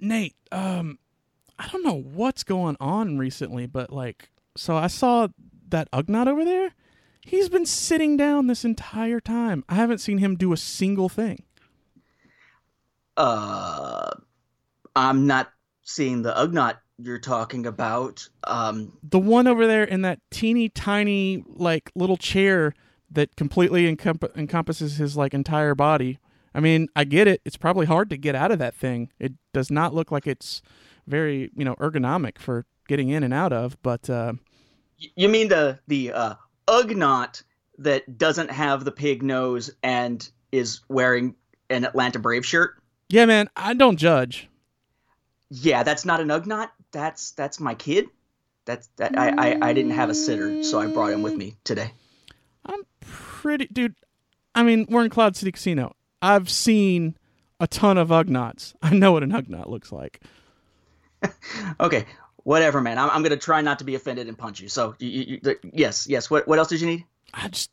Nate, um, I don't know what's going on recently, but like, so I saw that Ugnaught over there. He's been sitting down this entire time. I haven't seen him do a single thing. Uh, I'm not seeing the Ugnaught you're talking about. Um, The one over there in that teeny tiny like little chair that completely encomp- encompasses his like entire body. I mean, I get it. It's probably hard to get out of that thing. It does not look like it's very, you know, ergonomic for getting in and out of, but uh you mean the the uh, Ugnaught that doesn't have the pig nose and is wearing an Atlanta Brave shirt? yeah, man, I don't judge. Yeah, that's not an Ugnaught. That's that's my kid. That's that I, I I didn't have a sitter, so I brought him with me today. I'm pretty dude. I mean, we're in Cloud City Casino. I've seen a ton of Ugnaughts. I know what an Ugnaught looks like. Okay, whatever, man. I'm, I'm gonna try not to be offended and punch you. So you, you, yes, yes. What what else did you need? I just,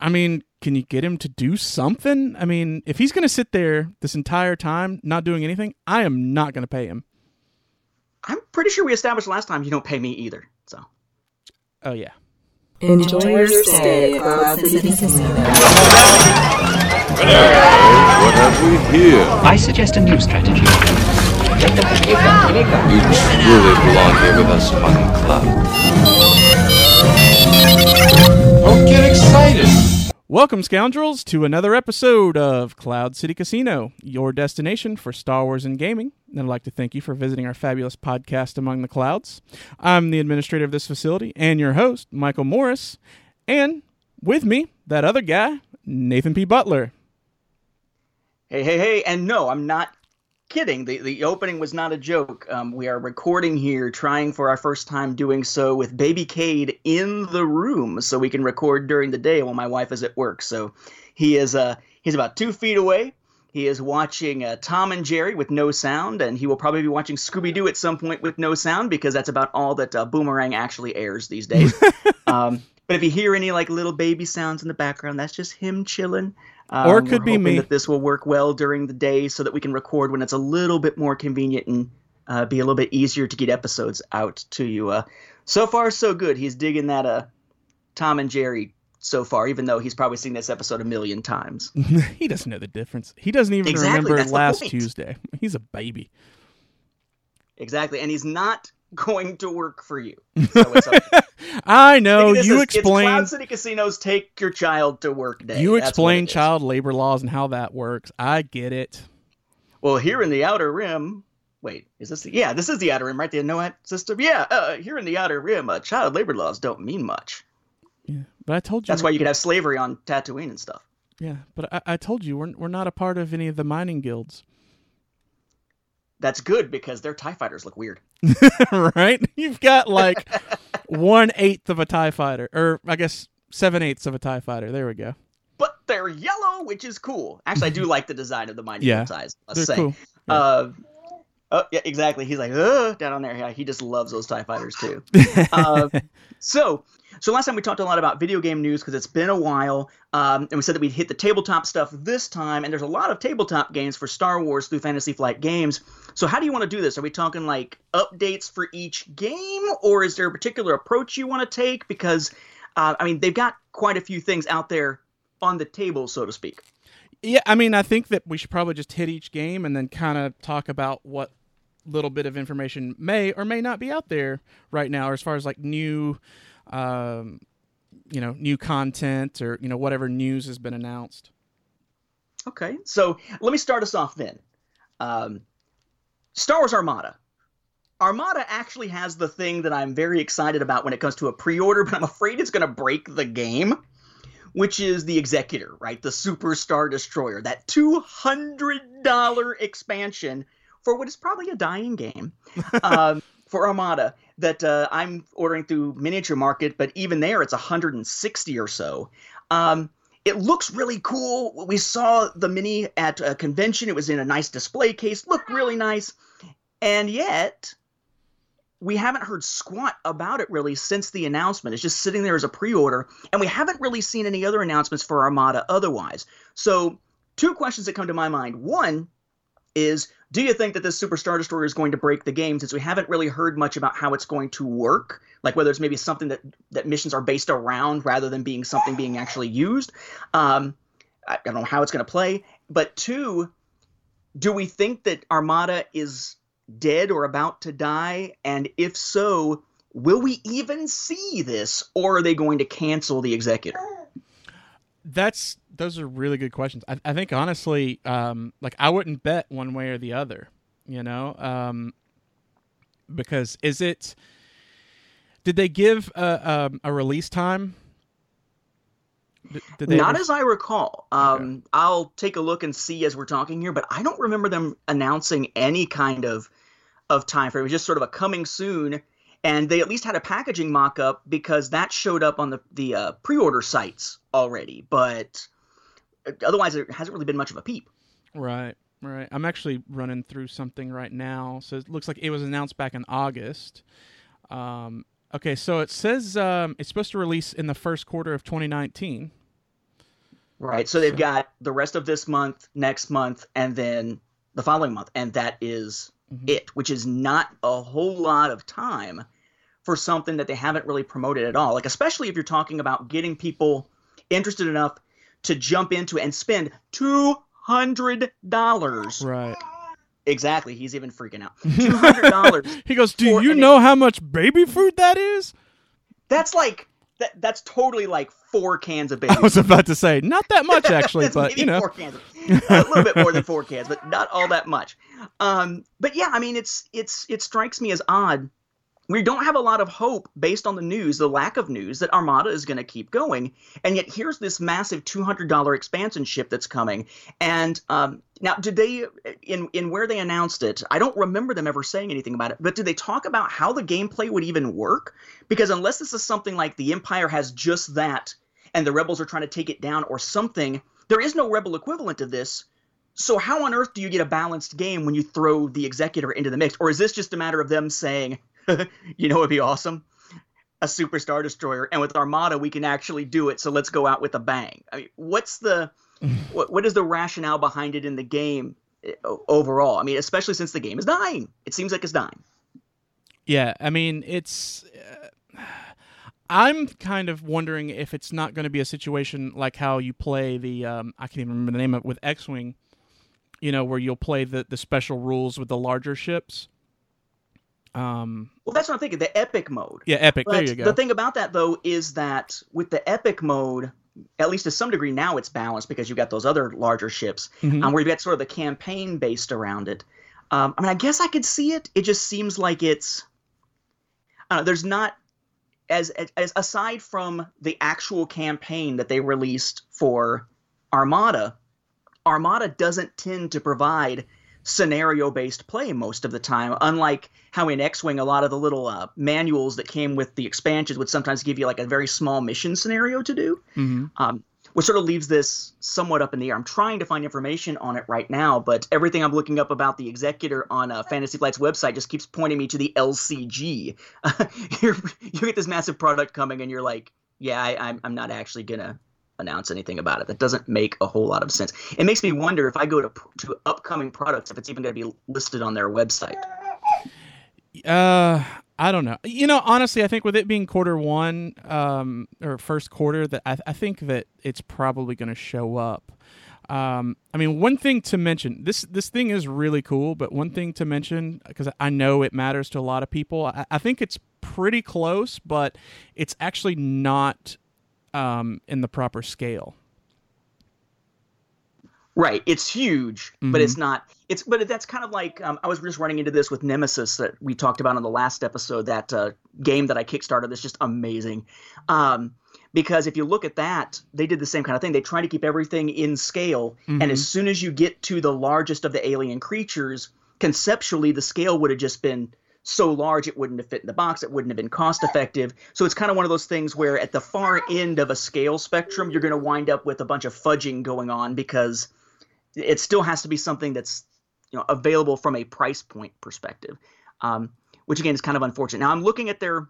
I mean, can you get him to do something? I mean, if he's going to sit there this entire time not doing anything, I am not going to pay him. I'm pretty sure we established last time you don't pay me either. So Oh, yeah. Enjoy your stay at Cloud City Casino. What have we here? I suggest a new strategy. You truly belong here with us on Cloud. Don't get excited. Welcome, scoundrels, to another episode of Cloud City Casino, your destination for Star Wars and gaming. And I'd like to thank you for visiting our fabulous podcast, Among the Clouds. I'm the administrator of this facility and your host, Michael Morris. And with me, that other guy, Nathan P. Butler. hey, hey, hey, and no, I'm not kidding. The the opening was not a joke. Um, we are recording here, trying for our first time doing so with Baby Cade in the room, so we can record during the day while my wife is at work. So he is uh he's about two feet away. He is watching uh, Tom and Jerry with no sound, and he will probably be watching Scooby Doo at some point with no sound because that's about all that uh, Boomerang actually airs these days. um, but if you hear any like little baby sounds in the background, that's just him chilling. Um, Or it could we're be me. That this will work well during the day, so that we can record when it's a little bit more convenient and uh, be a little bit easier to get episodes out to you. Uh, so far, so good. He's digging that uh, Tom and Jerry so far, even though he's probably seen this episode a million times. he doesn't know the difference. He doesn't even Exactly, remember last. Tuesday. He's a baby. exactly, and he's not going to work for you. So okay. I know. You explain. Cloud City Casinos take your child to work day. You That's explain child labor laws and how that works. I get it. Well, here in the Outer Rim. Wait, is this? The, yeah, this is the Outer Rim, right? The Anoat system. Yeah, uh, here in the Outer Rim, uh, child labor laws don't mean much. Yeah, but I told you. That's why you could have slavery on Tatooine and stuff. Yeah, but I, I told you we're we're not a part of any of the mining guilds, That's good because their Tie Fighters look weird. right? You've got like one eighth of a Tie Fighter, or I guess seven eighths of a Tie Fighter. There we go. But they're yellow, which is cool. Actually, I do like the design of the mining Yeah, ties. Let's say. cool. Yeah. Uh, oh yeah, exactly. He's like, Ugh, down on there. Yeah, he just loves those Tie Fighters too. uh, so, so last time we talked a lot about video game news because it's been a while, um, and we said that we'd hit the tabletop stuff this time, and there's a lot of tabletop games for Star Wars through Fantasy Flight Games. So, how do you want to do this? Are we talking like updates for each game, or is there a particular approach you want to take? Because, uh, I mean, they've got quite a few things out there on the table, so to speak. Yeah, I mean, I think that we should probably just hit each game and then kind of talk about what little bit of information may or may not be out there right now, as far as like new, um, you know, new content or you know whatever news has been announced. Okay, so let me start us off then. Um, Star Wars Armada. Armada actually has the thing that I'm very excited about when it comes to a pre-order, but I'm afraid it's going to break the game, which is the Executor, right? The Superstar Destroyer, that $200 expansion for what is probably a dying game um, for Armada that uh, I'm ordering through Miniature Market, but even there it's 160 or so. Um, it looks really cool. We saw the mini at a convention. It was in a nice display case, looked really nice. And yet, we haven't heard squat about it really since the announcement. It's just sitting there as a pre order, and we haven't really seen any other announcements for Armada otherwise. So, two questions that come to my mind. One is do you think that this Super Star Destroyer is going to break the game since we haven't really heard much about how it's going to work? Like whether it's maybe something that, that missions are based around rather than being something being actually used. Um, I, I don't know how it's going to play. But two, do we think that Armada is dead or about to die? And if so, will we even see this or are they going to cancel the Executor? That's those are really good questions. I, I think honestly, um, like I wouldn't bet one way or the other. You know, um, because is it? Did they give a, um, a release time? Did, did they Not ever- as I recall. Um, I'll take a look and see as we're talking here, but I don't remember them announcing any kind of of time frame. It was just sort of a coming soon, and they at least had a packaging mock-up because that showed up on the the uh, pre-order sites already. But uh, otherwise, there hasn't really been much of a peep. Right, right. I'm actually running through something right now. So it looks like it was announced back in August. Um, okay, so it says um, it's supposed to release in the first quarter of 2019. Right. So they've got the rest of this month, next month, and then the following month, and that is Mhm. it, which is not a whole lot of time for something that they haven't really promoted at all. Like especially if you're talking about getting people interested enough to jump into it and spend two hundred dollars. Right. Exactly. He's even freaking out. Two hundred dollars. he goes, "Do you know how much baby food that is?" That's like that. That's totally like four cans of baby. I was about to say, not that much actually, but you know, four cans. a little bit more than four cans, but not all that much. Um, but yeah, I mean, it's it's it strikes me as odd. We don't have a lot of hope based on the news, the lack of news that Armada is going to keep going, and yet here's this massive two hundred dollar expansion ship that's coming. And um, now, did they in in where they announced it? I don't remember them ever saying anything about it. But did they talk about how the gameplay would even work? Because unless this is something like the Empire has just that, and the rebels are trying to take it down, or something, there is no rebel equivalent to this. So how on earth do you get a balanced game when you throw the executor into the mix? Or is this just a matter of them saying, you know, it'd be awesome, a super star destroyer, and with Armada we can actually do it. So let's go out with a bang. I mean, what's the what, what is the rationale behind it in the game eh, overall? I mean, especially since the game is dying. It seems like it's dying. yeah. I mean, it's. Uh, I'm kind of wondering if it's not going to be a situation like how you play the um, I can't even remember the name of it with X-wing. You know, where you'll play the the special rules with the larger ships. Um. Well, that's what I'm thinking. The epic mode. Yeah. Epic. But there you go. the thing about that though is that with the epic mode, at least to some degree now it's balanced because you've got those other larger ships, Mhm. um, where you've got sort of the campaign based around it. Um, I mean, I guess I could see it. It just seems like it's. I don't know, there's not as, as aside from the actual campaign that they released for Armada, Armada doesn't tend to provide scenario based play most of the time, unlike how in X Wing, a lot of the little uh, manuals that came with the expansions would sometimes give you like a very small mission scenario to do, Mhm. um, which sort of leaves this somewhat up in the air. I'm trying to find information on it right now, but everything I'm looking up about the Executor on uh, Fantasy Flight's website just keeps pointing me to the LCG. you're, you get this massive product coming, and you're like, yeah, I, I'm, I'm not actually going to announce anything about it. That doesn't make a whole lot of sense. It makes me wonder if I go to to upcoming products if it's even going to be listed on their website. Uh, I don't know. You know, honestly, I think with it being quarter one, um, or first quarter, that I, I think that it's probably going to show up. Um, I mean, one thing to mention this this thing is really cool, but one thing to mention because I know it matters to a lot of people. I, I think it's pretty close, but it's actually not um, in the proper scale. Right, it's huge, but it's not. It's but that's kind of like um, I was just running into this with Nemesis that we talked about on the last episode. That uh, game that I kickstarted that's just amazing. Um, because if you look at that, they did the same kind of thing. They try to keep everything in scale, and as soon as you get to the largest of the alien creatures, conceptually the scale would have just been so large it wouldn't have fit in the box. It wouldn't have been cost effective. So it's kind of one of those things where at the far end of a scale spectrum, you're going to wind up with a bunch of fudging going on because it still has to be something that's you know available from a price point perspective, um, which again is kind of unfortunate. Now I'm looking at their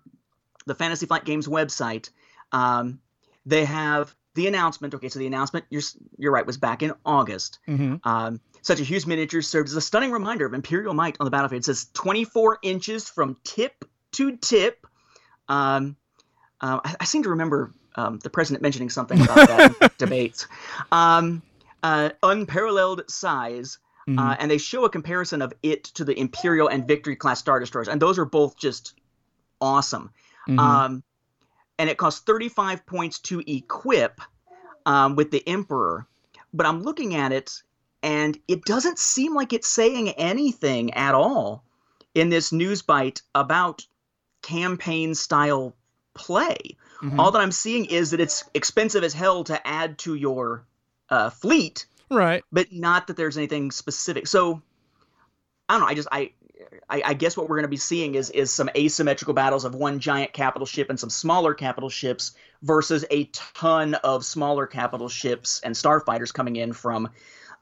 the Fantasy Flight Games website. Um, they have the announcement. Okay, so the announcement, you're you're right, was back in August. hmm Um, such a huge miniature serves as a stunning reminder of Imperial might on the battlefield. It says 24 inches from tip to tip. Um, uh, I, I seem to remember um, the president mentioning something about that in debates. Um, uh, unparalleled size. Mm-hmm. Uh, and they show a comparison of it to the Imperial and Victory class Star Destroyers, and those are both just awesome. Mhm. Um, and it costs 35 points to equip um, with the Emperor. But I'm looking at it, and it doesn't seem like it's saying anything at all in this news bite about campaign style play. Mhm. All that I'm seeing is that it's expensive as hell to add to your uh, fleet, right. but not that there's anything specific. So I don't know. I just I. I, I guess what we're going to be seeing is is some asymmetrical battles of one giant capital ship and some smaller capital ships versus a ton of smaller capital ships and starfighters coming in from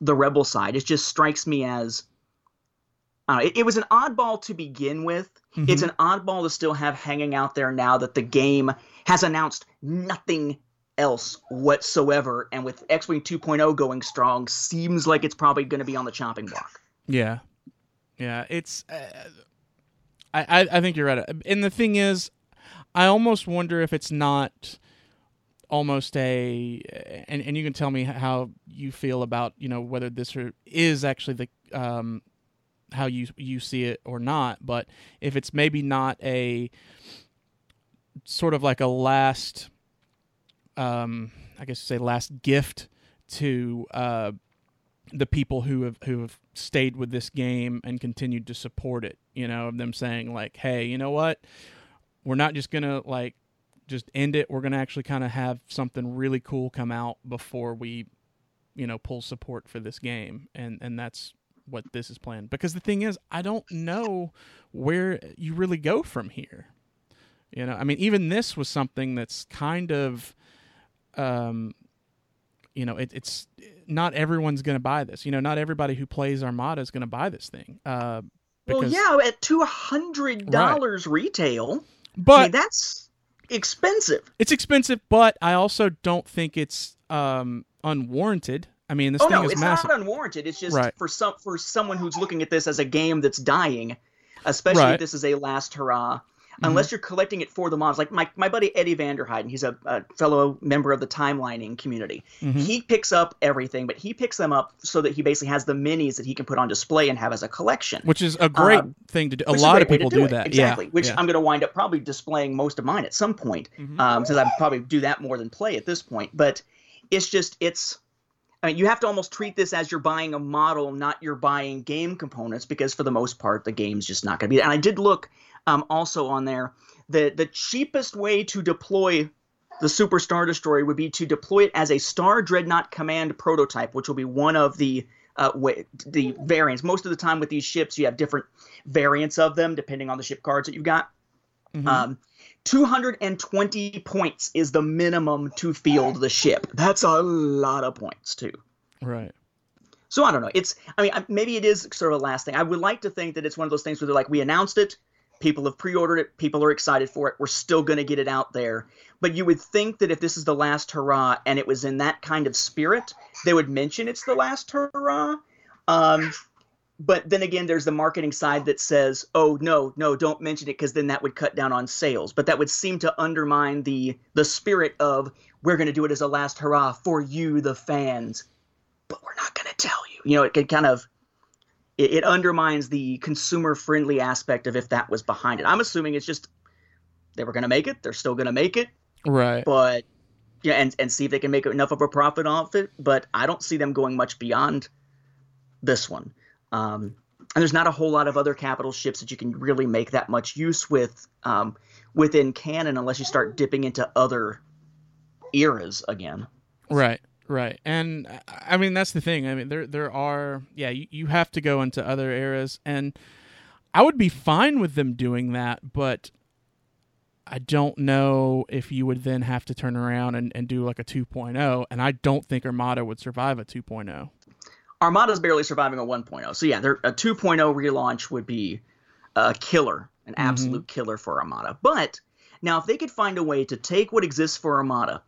the rebel side. It just strikes me as uh, it, it was an oddball to begin with. Mhm. It's an oddball to still have hanging out there now that the game has announced nothing else whatsoever, and with X-wing 2.0 going strong, seems like it's probably going to be on the chopping block. Yeah, yeah. It's. Uh, I, I I think you're right. And the thing is, I almost wonder if it's not almost a and and you can tell me how you feel about you know whether this is actually the um how you you see it or not but if it's maybe not a sort of like a last um i guess you say last gift to uh the people who have who have stayed with this game and continued to support it you know of them saying like hey you know what? We're not just gonna like just end it. We're gonna actually kind of have something really cool come out before we you know pull support for this game. And and that's what this is planned. Because the thing is i don't know where you really go from here. You know i mean even this was something that's kind of um you know it, it's not everyone's going to buy this you know not everybody who plays armada is going to buy this thing uh because, well, yeah, at two hundred dollars retail, but I mean, that's expensive. it's expensive but i also don't think it's um unwarranted i mean this oh thing no, is it's massive not unwarranted. It's just Right. for some for someone who's looking at this as a game that's dying, especially Right. if this is a last hurrah. Mm-hmm. Unless you're collecting it for the mods, like my, my buddy Eddie Vanderheiden, he's a, a fellow member of the timelining community. Mhm. He picks up everything, but he picks them up so that he basically has the minis that he can put on display and have as a collection. which is a great Um, thing to do a lot of people do, it. that exactly. yeah Which yeah. I'm going to wind up probably displaying most of mine at some point, Mhm. um, since I probably do that more than play at this point. But it's just it's. I mean, you have to almost treat this as you're buying a model, not you're buying game components, because for the most part, the game's just not going to be. And I did look um, also on there. The the cheapest way to deploy the Super Star Destroyer would be to deploy it as a Star Dreadnought Command prototype, which will be one of the uh, way, the variants. Most of the time with these ships, you have different variants of them depending on the ship cards that you've got. Mhm. Um, 220 points is the minimum to field the ship. That's a lot of points too. right So I don't know. It's I mean maybe it is sort of a last thing. I would like to think that it's one of those things where they're like we announced it, people have pre-ordered it, people are excited for it. We're still going to get it out there. But you would think that if this is the last hurrah and it was in that kind of spirit, they would mention it's the last hurrah. Um, but then again, there's the marketing side that says, "Oh no, no, don't mention it," because then that would cut down on sales. But that would seem to undermine the the spirit of we're going to do it as a last hurrah for you, the fans but we're not going to tell you. You know, it could kind of it, it undermines the consumer friendly aspect of if that was behind it. I'm assuming it's just they were going to make it, they're still going to make it, right but yeah, and and see if they can make enough of a profit off it. But I don't see them going much beyond this one. Um, and there's not a whole lot of other capital ships that you can really make that much use with um, within canon unless you start dipping into other eras again. Right, right, and I- mean that's the thing. I mean there there are yeah you, you have to go into other eras, and I would be fine with them doing that, but I don't know if you would then have to turn around and, and do like a 2.0, and I don't think Armada would survive a oh. 2.0. Armada's barely surviving a 1.0. So yeah, there a 2.0 relaunch would be a killer, an mm-hmm. absolute killer for Armada. But now if they could find a way to take what exists for Armada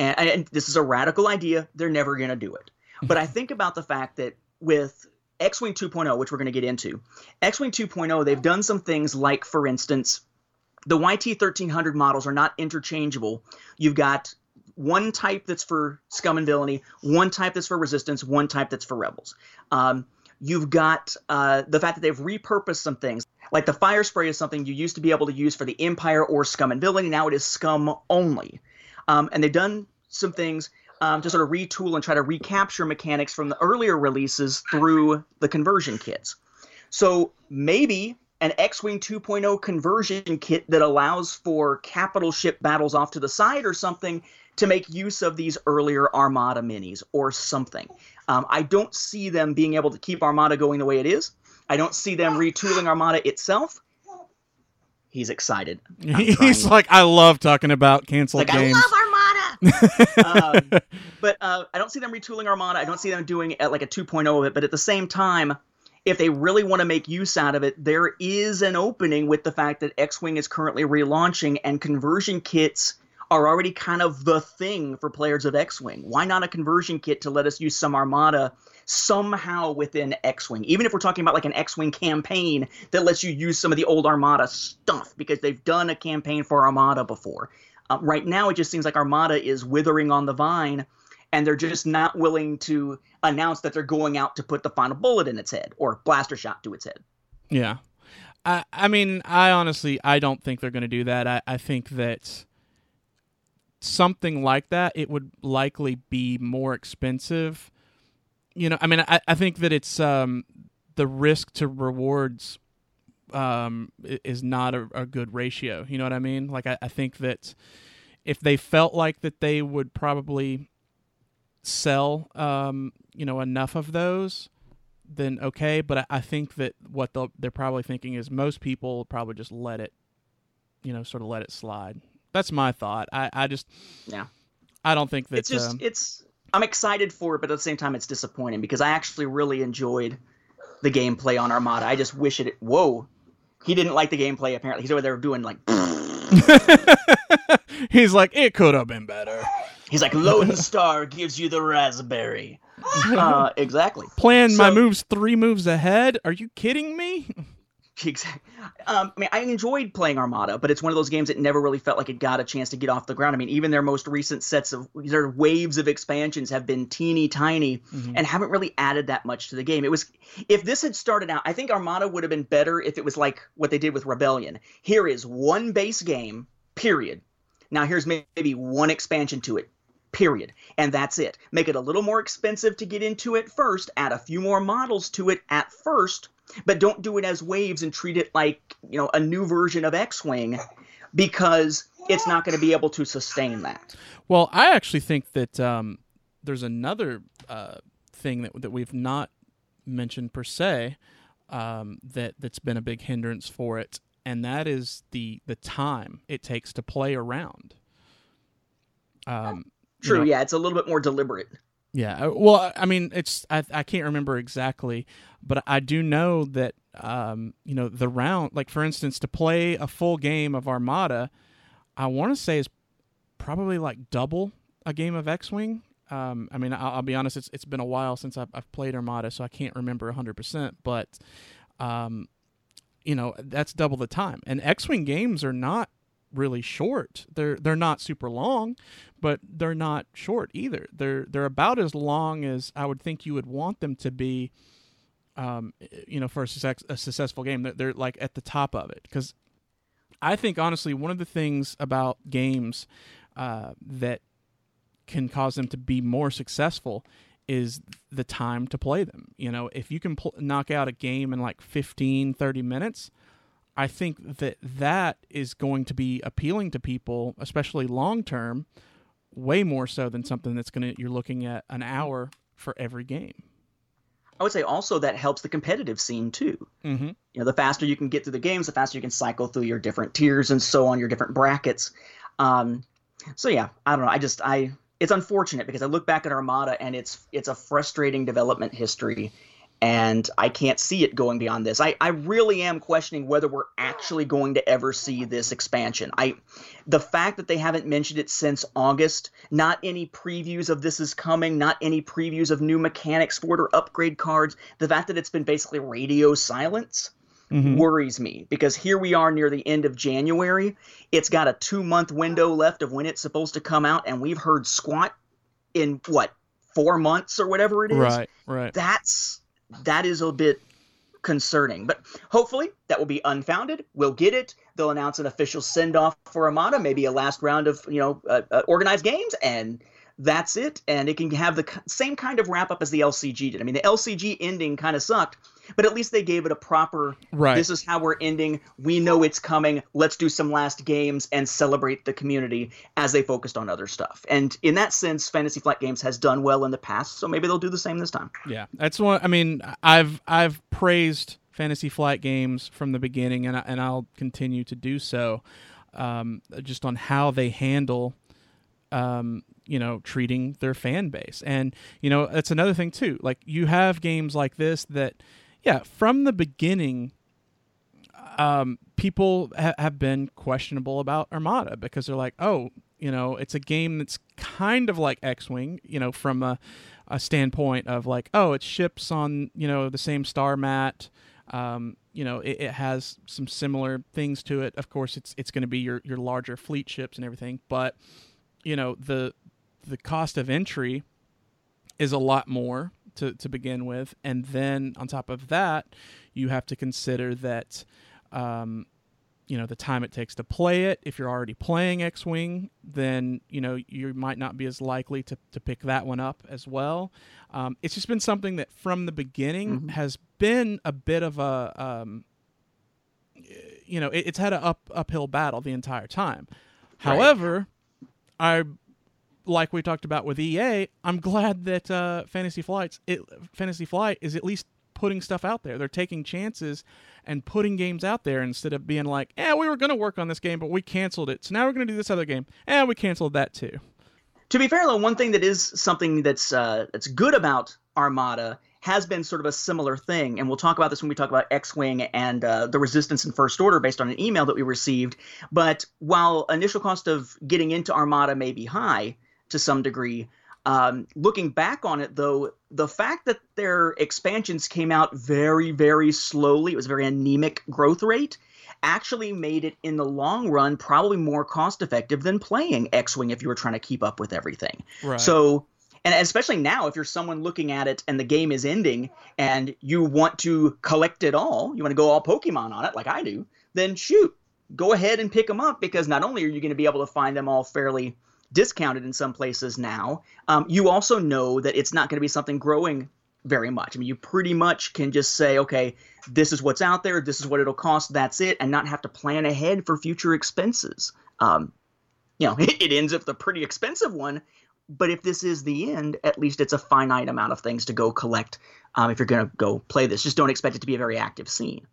and, and this is a radical idea. They're never going to do it. But I think about the fact that with X-wing 2.0, which we're going to get into, X-wing 2.0, they've done some things like, for instance, the YT 1300 models are not interchangeable. You've got one type that's for scum and villainy, one type that's for resistance, one type that's for rebels. Um, you've got uh, the fact that they've repurposed some things. Like the fire spray is something you used to be able to use for the Empire or scum and villainy. Now it is scum only. Um, and they've done some things um, to sort of retool and try to recapture mechanics from the earlier releases through the conversion kits. So maybe an X-Wing 2.0 conversion kit that allows for capital ship battles off to the side or something to make use of these earlier Armada minis or something. Um, I don't see them being able to keep Armada going the way it is. I don't see them retooling Armada itself. He's excited. He's like, I love talking about canceled like games. I love. Um, but uh, I don't see them retooling Armada. I don't see them doing it like a 2.0 of it. But at the same time, if they really want to make use out of it, there is an opening with the fact that X-wing is currently relaunching and conversion kits are already kind of the thing for players of X-wing. Why not a conversion kit to let us use some Armada? somehow within X-wing, even if we're talking about like an X-wing campaign that lets you use some of the old Armada stuff because they've done a campaign for Armada before. Uh, right now, it just seems like Armada is withering on the vine, and they're just not willing to announce that they're going out to put the final bullet in its head or blaster shot to its head. Yeah. I I mean, I honestly I don't think they're going to do that. I, I think that something like that it would likely be more expensive. You know, I mean, I, I think that it's um the risk to rewards um is not a, a good ratio. You know what I mean? Like I, I think that if they felt like that they would probably sell um you know enough of those then okay. But I, I think that what they'll, they're probably thinking is most people probably just let it, you know, sort of let it slide. That's my thought. I, I just, Yeah. I don't think that. It's just um, it's I'm excited for it, but at the same time it's disappointing because I actually really enjoyed the gameplay on Armada. I just wish it. Whoa, he didn't like the gameplay. Apparently, he's over there doing like. he's like, it could have been better. He's like Lone Starr gives you the raspberry. Uh, exactly. Plan my moves three moves ahead. Are you kidding me? Exactly. Um, I mean, I enjoyed playing Armada, but it's one of those games that never really felt like it got a chance to get off the ground. I mean, even their most recent sets of their waves of expansions have been teeny tiny and haven't really added that much to the game. It was if this had started out, I think Armada would have been better if it was like what they did with Rebellion. Here is one base game, period. Now here's maybe one expansion to it. Period. And that's it. Make it a little more expensive to get into it first, add a few more models to it at first, but don't do it as waves and treat it like, you know, a new version of X-Wing because it's not going to be able to sustain that. Well, I actually think that um, there's another uh, thing that that we've not mentioned per se um, that that's been a big hindrance for it, and that is the the time it takes to play around. Um, you True, know, yeah, it's a little bit more deliberate. Yeah. uh, Well, I mean, it's I I can't remember exactly, but I do know that um you know the round like for instance to play a full game of Armada, I want to say is probably like double a game of X-wing. Um, I mean, I'll, I'll be honest, it's it's been a while since I've, I've played Armada, so I can't remember hundred percent. But, um, you know, that's double the time. And X-wing games are not really short. They're they're not super long, but they're not short either. They're they're about as long as I would think you would want them to be. Um, you know, for a, success, a successful game, they're, they're like at the top of it because I think honestly one of the things about games uh, that can cause them to be more successful is the time to play them. You know, if you can pl- knock out a game in like 15, 30 minutes, I think that that is going to be appealing to people, especially long term, way more so than something that's going to you're looking at an hour for every game. I would say also that helps the competitive scene too. Mm-hmm. You know, the faster you can get through the games, the faster you can cycle through your different tiers and so on, your different brackets. Um, so yeah, I don't know. I just I it's unfortunate because I look back at Armada and it's it's a frustrating development history, and I can't see it going beyond this. I, I really am questioning whether we're actually going to ever see this expansion. I the fact that they haven't mentioned it since August, not any previews of this is coming, not any previews of new mechanics for it or upgrade cards, the fact that it's been basically radio silence Mhm. worries me because here we are near the end of January. It's got a two month window left of when it's supposed to come out, and we've heard squat in what four months or whatever it is. Right, right. That's that is a bit concerning, but hopefully that will be unfounded. We'll get it. They'll announce an official send off for Armada, maybe a last round of you know uh, uh, organized games, and that's it. And it can have the same kind of wrap up as the LCG did. I mean, the LCG ending kind of sucked, but at least they gave it a proper. Right. This is how we're ending. We know it's coming. Let's do some last games and celebrate the community as they focused on other stuff. And in that sense, Fantasy Flight Games has done well in the past, so maybe they'll do the same this time. Yeah, that's one. I mean, I've I've praised Fantasy Flight Games from the beginning, and I, and I'll continue to do so, um, just on how they handle, um, you know, treating their fan base, and you know, that's another thing too. Like you have games like this that, yeah, from the beginning. Um, people ha- have been questionable about Armada because they're like, oh, you know, it's a game that's kind of like X-wing, you know, from a, a standpoint of like, oh, it ships on, you know, the same star mat. Um, you know, it, it has some similar things to it. Of course, it's it's going to be your your larger fleet ships and everything, but you know, the the cost of entry is a lot more to to begin with, and then on top of that, you have to consider that. Um, you know the time it takes to play it if you're already playing x-wing then you know you might not be as likely to, to pick that one up as well um, it's just been something that from the beginning Mhm. has been a bit of a um, you know it, it's had an up uphill battle the entire time however i like we talked about with ea i'm glad that uh, fantasy flights it, fantasy flight is at least putting stuff out there they're taking chances and putting games out there instead of being like, "Yeah, we were going to work on this game, but we canceled it. So now we're going to do this other game, and we canceled that too." To be fair, though, one thing that is something that's uh, that's good about Armada has been sort of a similar thing, and we'll talk about this when we talk about X-wing and uh, the Resistance in First Order, based on an email that we received. But while initial cost of getting into Armada may be high to some degree, um, looking back on it, though, the fact that their expansions came out very, very slowly, it was a very anemic growth rate, actually made it in the long run probably more cost effective than playing X Wing if you were trying to keep up with everything. Right. So, and especially now, if you're someone looking at it and the game is ending and you want to collect it all, you want to go all Pokemon on it like I do, then shoot, go ahead and pick them up because not only are you going to be able to find them all fairly discounted in some places now, um, you also know that it's not going to be something growing very much. I mean, you pretty much can just say, okay, this is what's out there, this is what it'll cost, that's it, and not have to plan ahead for future expenses. Um, you know, it ends up the pretty expensive one, but if this is the end, at least it's a finite amount of things to go collect um, if you're going to go play this. Just don't expect it to be a very active scene.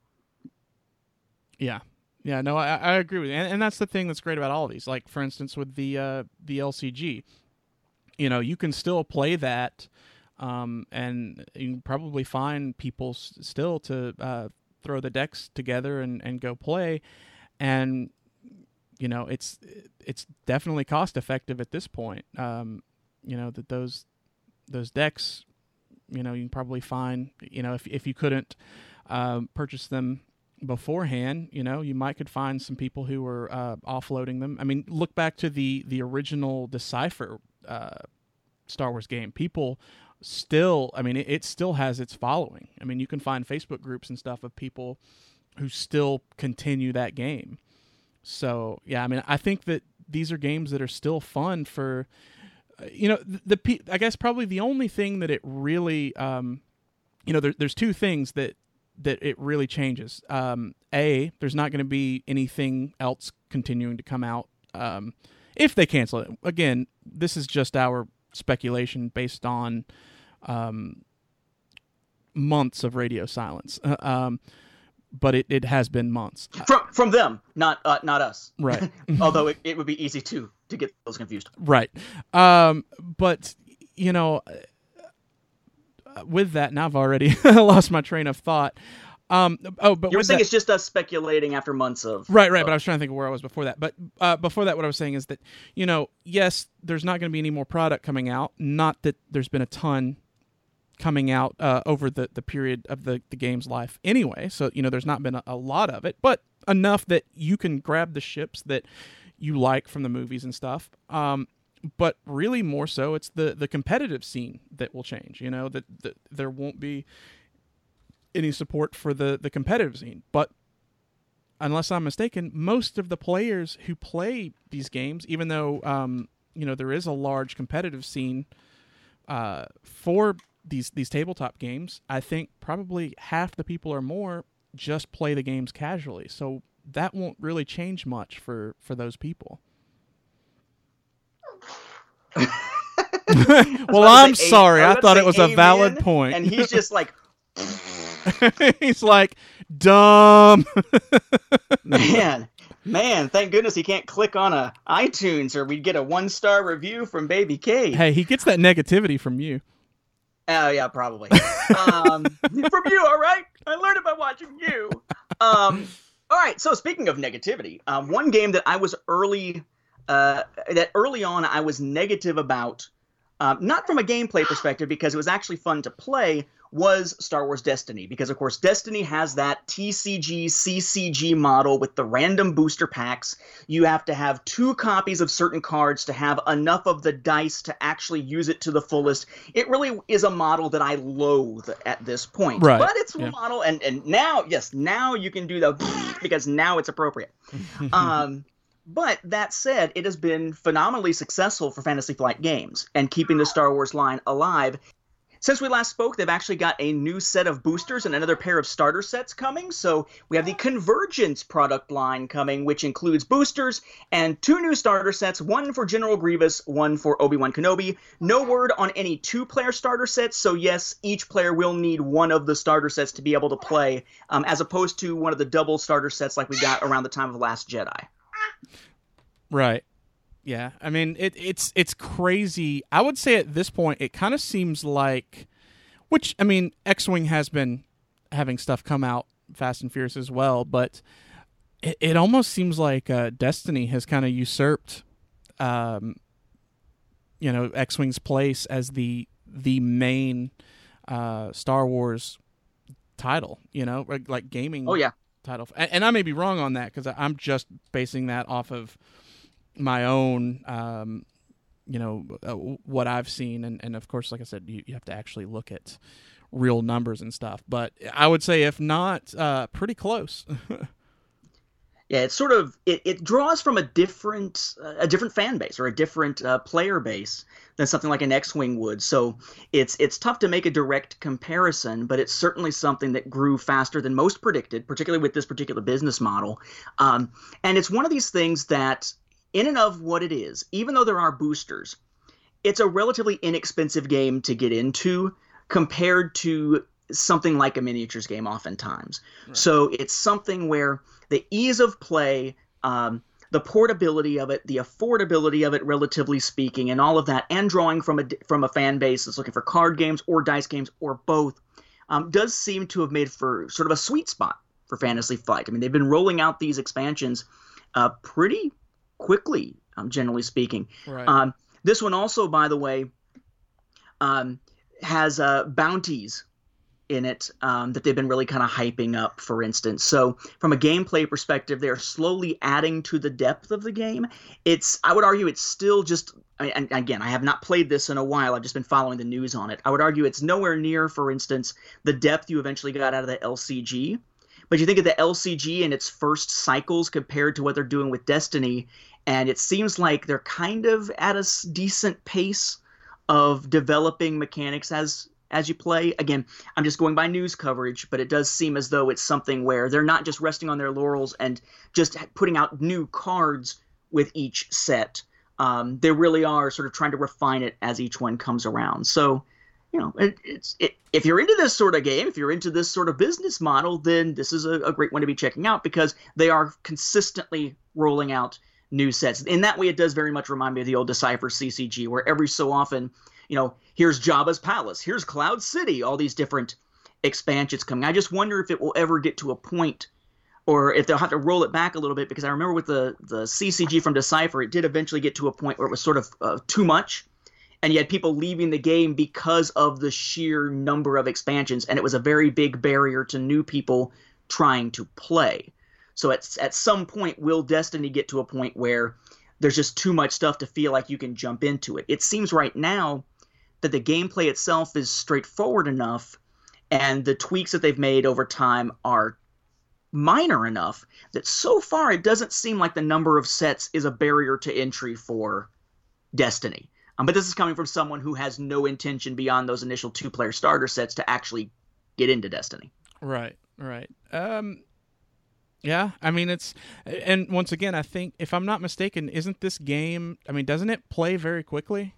Yeah. Yeah, no, I, I agree with you, and, and that's the thing that's great about all of these. Like, for instance, with the uh, the LCG, you know, you can still play that, um, and you can probably find people s- still to uh, throw the decks together and, and go play, and you know, it's it's definitely cost effective at this point. Um, you know that those those decks, you know, you can probably find, you know, if if you couldn't um, purchase them beforehand, you know, you might could find some people who were uh, offloading them. I mean, look back to the the original Decipher uh, Star Wars game. People still, I mean, it, it still has its following. I mean, you can find Facebook groups and stuff of people who still continue that game. So yeah, I mean, I think that these are games that are still fun for, uh, you know, the, the I guess probably the only thing that it really, um, you know, there, there's two things that that it really changes. Um, a, there's not going to be anything else continuing to come out um, if they cancel it. Again, this is just our speculation based on um, months of radio silence. Uh, um, but it, it has been months. From from them, not uh, not us. Right. Although it, it would be easy too to get those confused. Right. Um, but you know, with that, now I've already lost my train of thought. Um, oh, but You were saying that- it's just us speculating after months of Right, right. But I was trying to think of where I was before that. But uh, before that, what I was saying is that you know, yes, there's not going to be any more product coming out. Not that there's been a ton coming out uh, over the, the period of the, the game's life anyway. So you know, there's not been a, a lot of it, but enough that you can grab the ships that you like from the movies and stuff. Um, but really, more so, it's the the competitive scene that will change. You know, that, there won't be any support for the the competitive scene, but unless I'm mistaken, most of the players who play these games, even though um, you know there is a large competitive scene uh, for these these tabletop games, I think probably half the people or more just play the games casually. So that won't really change much for for those people. Well, I'm sorry. I thought it was a valid point. And he's just like, He's like, dumb. man, man, thank goodness he can't click on a iTunes or we'd get a one star review from Baby K. hey, he gets that negativity from you. Oh yeah, probably. um, from you, all right. I learned it by watching you. Um, all right. So speaking of negativity, um, one game that I was early, uh, that early on I was negative about, um, not from a gameplay perspective because it was actually fun to play, was Star Wars Destiny. Because of course Destiny has that TCG CCG model with the random booster packs. You have to have two copies of certain cards to have enough of the dice to actually use it to the fullest. It really is a model that I loathe at this point. Right, But it's a model, and and now yes, now you can do the because now it's appropriate. um, but that said, it has been phenomenally successful for Fantasy Flight Games and keeping the Star Wars line alive. Since we last spoke, they've actually got a new set of boosters and another pair of starter sets coming. So we have the Convergence product line coming, which includes boosters and two new starter sets one for General Grievous, one for Obi Wan Kenobi. No word on any two player starter sets. So, yes, each player will need one of the starter sets to be able to play, um, as opposed to one of the double starter sets like we got around the time of Last Jedi. Right. Yeah. I mean, it, it's it's crazy. I would say at this point, it kind of seems like, which I mean, X Wing has been having stuff come out Fast and Furious as well, but it, it almost seems like uh, Destiny has kind of usurped, um, you know, X Wing's place as the the main uh, Star Wars title. You know, like, like gaming Oh, yeah. title. And, and I may be wrong on that because I'm just basing that off of my own, um, you know, uh, what I've seen. And, and of course, like I said, you, you have to actually look at real numbers and stuff. But I would say, if not, uh, pretty close. Yeah, it's sort of it, it draws from a different uh, a different fan base or a different uh, player base than something like an X-wing would. So it's it's tough to make a direct comparison, but it's certainly something that grew faster than most predicted, particularly with this particular business model. Um, and it's one of these things that, in and of what it is, even though there are boosters, it's a relatively inexpensive game to get into compared to something like a miniatures game oftentimes. So it's something where the ease of play, um, the portability of it, the affordability of it, relatively speaking, and all of that, and drawing from a from a fan base that's looking for card games or dice games or both, um, does seem to have made for sort of a sweet spot for Fantasy Flight. I mean, they've been rolling out these expansions uh, pretty quickly, um, generally speaking. right. Um, this one also, by the way, um, has uh, bounties in it um, that they've been really kind of hyping up, for instance. So, from a gameplay perspective, they're slowly adding to the depth of the game. It's, I would argue, it's still just, and again, I have not played this in a while. I've just been following the news on it. I would argue it's nowhere near, for instance, the depth you eventually got out of the LCG. But you think of the LCG in its first cycles compared to what they're doing with Destiny, and it seems like they're kind of at a decent pace of developing mechanics as as you play. Again, I'm just going by news coverage, but it does seem as though it's something where they're not just resting on their laurels and just putting out new cards with each set. Um, they really are sort of trying to refine it as each one comes around. So, you know, it, it's it, if you're into this sort of game, if you're into this sort of business model, then this is a, a great one to be checking out because they are consistently rolling out new sets. In that way, it does very much remind me of the old Decipher CCG, where every so often you know, here's Jabba's palace, here's Cloud City, all these different expansions coming. I just wonder if it will ever get to a point or if they'll have to roll it back a little bit because I remember with the the CCG from Decipher, it did eventually get to a point where it was sort of uh, too much, and you had people leaving the game because of the sheer number of expansions, and it was a very big barrier to new people trying to play. So at at some point, will Destiny get to a point where there's just too much stuff to feel like you can jump into it? It seems right now that the gameplay itself is straightforward enough, and the tweaks that they've made over time are minor enough that so far it doesn't seem like the number of sets is a barrier to entry for Destiny. Um, but this is coming from someone who has no intention beyond those initial two player starter sets to actually get into Destiny. Right, right. Um, yeah, I mean it's, and once again, I think if I'm not mistaken, isn't this game? I mean, doesn't it play very quickly?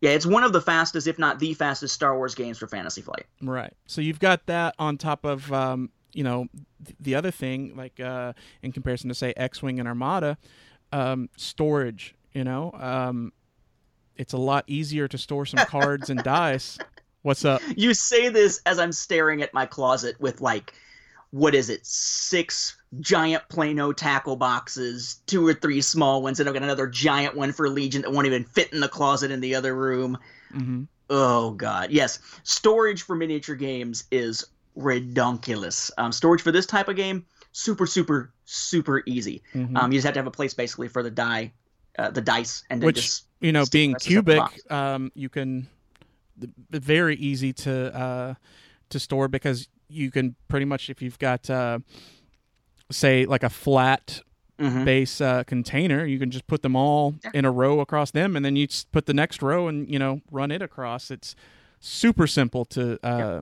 Yeah, it's one of the fastest, if not the fastest, Star Wars games for Fantasy Flight. Right. So you've got that on top of um, you know the other thing like uh, in comparison to say x-wing and armada um, storage you know um, it's a lot easier to store some cards and dice what's up You say this as I'm staring at my closet with like, what is it, six giant Plano tackle boxes, two or three small ones, and I've got another giant one for Legion that won't even fit in the closet in the other room. hmm Oh god, yes. Storage for miniature games is redonkulous. Um, storage for this type of game, super, super, super easy. Mhm. Um, you just have to have a place basically for the die, uh, the dice, and Which, just you know being rest of the box. cubic um, you can very easy to uh, to store because you can pretty much if you've got uh, say like a flat Mhm. base uh, container. You can just put them all Yeah. in a row across them, and then you just put the next row and you know run it across. It's super simple to uh,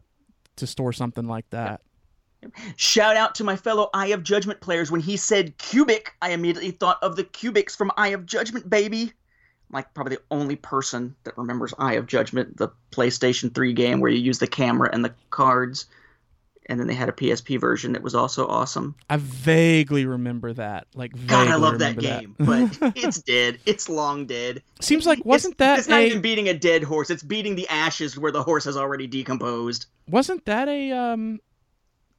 to store something like that. Shout out to my fellow Eye of Judgment players. When he said cubic, I immediately thought of the cubics from Eye of Judgment, baby. Like probably the only person that remembers Eye of Judgment, the PlayStation 3 game where you use the camera and the cards. And then they had a PSP version that was also awesome. I vaguely remember that. Like, God, I love that game, but it's dead. It's long dead. seems like wasn't it's, that It's not a even beating a dead horse. It's beating the ashes where the horse has already decomposed. wasn't that a um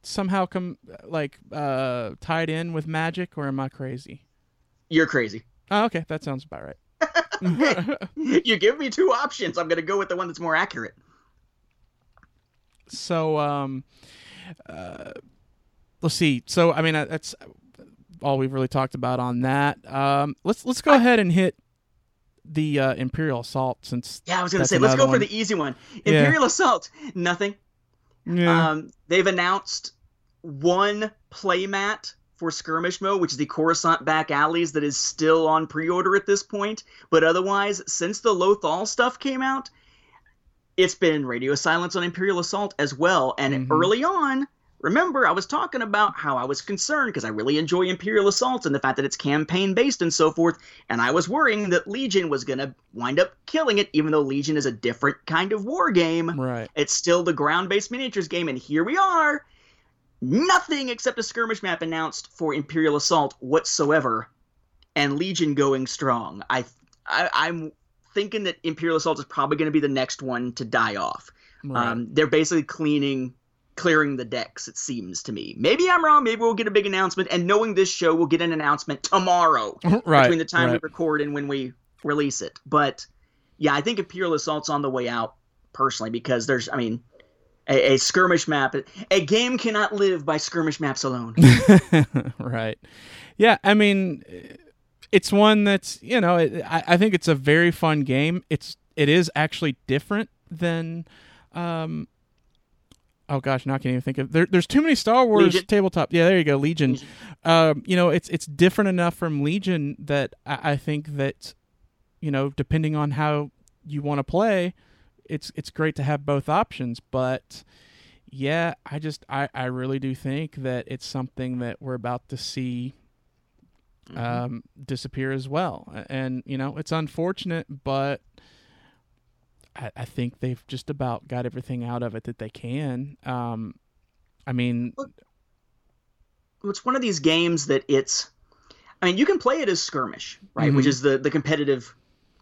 somehow come like uh tied in with magic, or am I crazy? You're crazy. Oh, okay, that sounds about right. you give me two options. I'm going to go with the one that's more accurate. so um uh let's see so i mean uh, that's all we've really talked about on that um let's let's go ahead and hit the uh imperial assault since Yeah, I was going to say, let's go for the easy one. Yeah. Imperial Assault, nothing. Yeah Um, they've announced one playmat for skirmish mode, which is the Coruscant back alleys, that is still on pre-order at this point. But otherwise, since the Lothal stuff came out, it's been radio silence on Imperial Assault as well. And Mhm. early on, remember, I was talking about how I was concerned because I really enjoy Imperial Assault and the fact that it's campaign based and so forth. And I was worrying that Legion was going to wind up killing it, even though Legion is a different kind of war game. right It's still the ground based miniatures game, and here we are. Nothing except a skirmish map announced for Imperial Assault whatsoever, and Legion going strong. I, I I'm thinking that Imperial Assault is probably going to be the next one to die off. right Um, they're basically cleaning, clearing the decks. It seems to me. Maybe I'm wrong. Maybe we'll get a big announcement. And knowing this show, we'll get an announcement tomorrow right between the time we record and when we release it. But yeah, I think Imperial Assault's on the way out personally because there's, I mean, a, a skirmish map. A game cannot live by skirmish maps alone. right. Yeah, I mean, it's one that's you know, it, I, I think it's a very fun game. It's it is actually different than, um, oh gosh, now I can't even think of. There, there's too many Star Wars Legion. tabletop. Yeah, there you go, Legion. Legion. Um, you know, it's it's different enough from Legion that I, I think that, you know, depending on how you want to play, it's it's great to have both options, but yeah, I just I, I really do think that it's something that we're about to see um, disappear as well. And you know, it's unfortunate, but I, I think they've just about got everything out of it that they can. Um, I mean, it's one of these games that it's I mean, you can play it as skirmish, right? Mhm. Which is the the competitive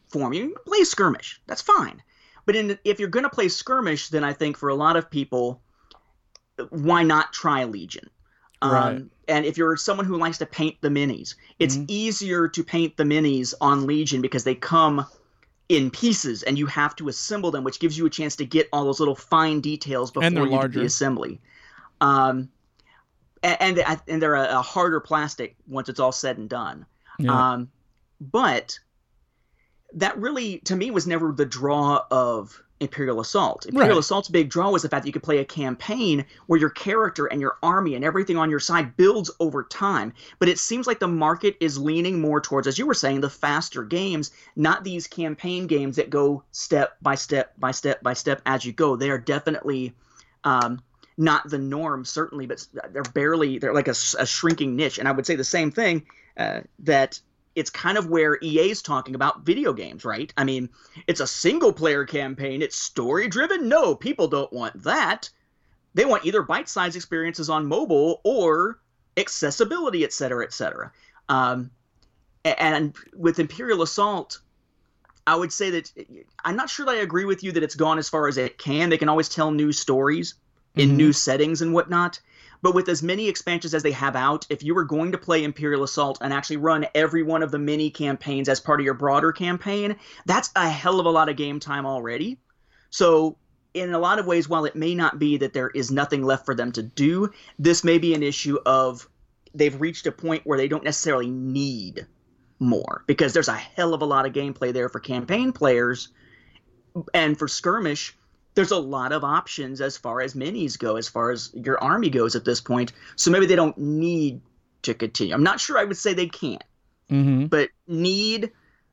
form. You can play skirmish, that's fine. But in, if you're going to play skirmish, then I think for a lot of people, why not try Legion? Um, Right. And if you're someone who likes to paint the minis, it's easier to paint the minis on Legion because they come in pieces and you have to assemble them, which gives you a chance to get all those little fine details before you do larger. the assembly. Um, and and, and they're a, a harder plastic once it's all said and done. Yeah. Um, but that really, to me, was never the draw of Imperial Assault. Imperial Right. Assault's big draw was the fact that you could play a campaign where your character and your army and everything on your side builds over time. But it seems like the market is leaning more towards, as you were saying, the faster games, not these campaign games that go step by step by step by step as you go. They are definitely um, not the norm, certainly, but they're barely, they're like a shrinking niche. And I would say the same thing uh, that it's kind of where EA's talking about video games, right? I mean, it's a single player campaign, it's story driven. No, people don't want that. They want either bite sized experiences on mobile or accessibility, et cetera, et cetera. Um, and with Imperial Assault, I would say that I'm not sure that I agree with you that it's gone as far as it can. They can always tell new stories in Mhm. new settings and whatnot. But with as many expansions as they have out, if you were going to play Imperial Assault and actually run every one of the mini campaigns as part of your broader campaign, that's a hell of a lot of game time already. So, in a lot of ways, while it may not be that there is nothing left for them to do, this may be an issue of they've reached a point where they don't necessarily need more because there's a hell of a lot of gameplay there for campaign players and for skirmish there's a lot of options as far as minis go as far as your army goes at this point. So maybe they don't need to continue. I'm not sure i would say they can't. Mm-hmm. but need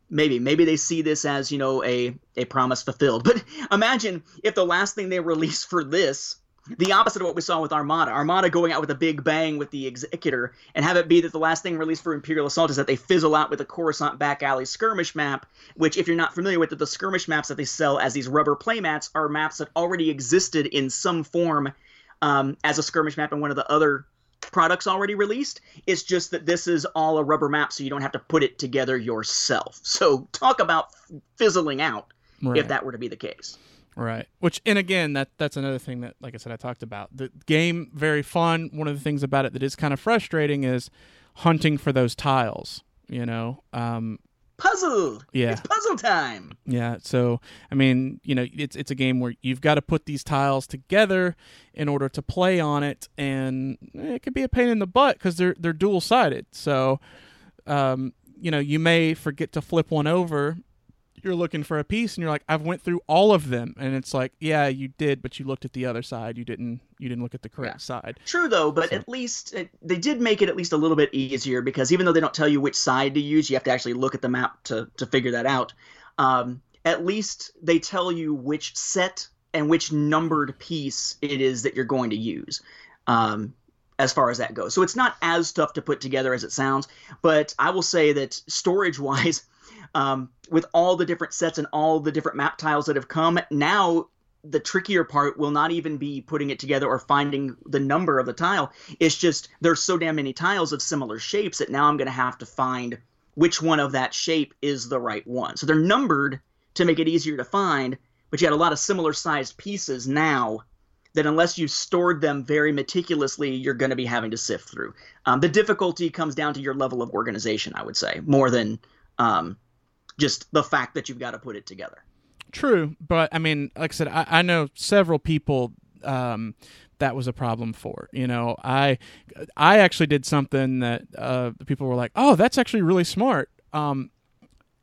maybe maybe they see this as you know a a promise fulfilled. But imagine if the last thing they release for this the opposite of what we saw with armada armada going out with a big bang with the executor and have it be that the last thing released for imperial assault is that they fizzle out with the coruscant back alley skirmish map which if you're not familiar with it the skirmish maps that they sell as these rubber playmats are maps that already existed in some form um, as a skirmish map in one of the other products already released. It's just that this is all a rubber map, so you don't have to put it together yourself. So talk about fizzling out Right. if that were to be the case. Right. Which and again that that's another thing that like I said I talked about. The game very fun. One of the things about it that is kind of frustrating is hunting for those tiles, you know. Um Puzzle. Yeah. It's puzzle time. yeah, so I mean, you know, it's it's a game where you've got to put these tiles together in order to play on it and it can be a pain in the butt cuz they're they're dual-sided. So um you know, you may forget to flip one over you're looking for a piece and you're like I've went through all of them and it's like yeah you did but you looked at the other side you didn't you didn't look at the correct side True though, but at least it, they did make it at least a little bit easier because even though they don't tell you which side to use, you have to actually look at the map to to figure that out. Um, at least they tell you which set and which numbered piece it is that you're going to use. Um, as far as that goes. So it's not as tough to put together as it sounds, but I will say that storage wise, um, with all the different sets and all the different map tiles that have come, now the trickier part will not even be putting it together or finding the number of the tile. It's just there's so damn many tiles of similar shapes that now I'm going to have to find which one of that shape is the right one. So they're numbered to make it easier to find, but you had a lot of similar sized pieces now that unless you've stored them very meticulously, you're going to be having to sift through. Um, the difficulty comes down to your level of organization, I would say, more than um, just the fact that you've got to put it together. True, but I mean, like I said, I, I know several people um, that was a problem for. You know, I I actually did something that uh, people were like, "Oh, that's actually really smart," um,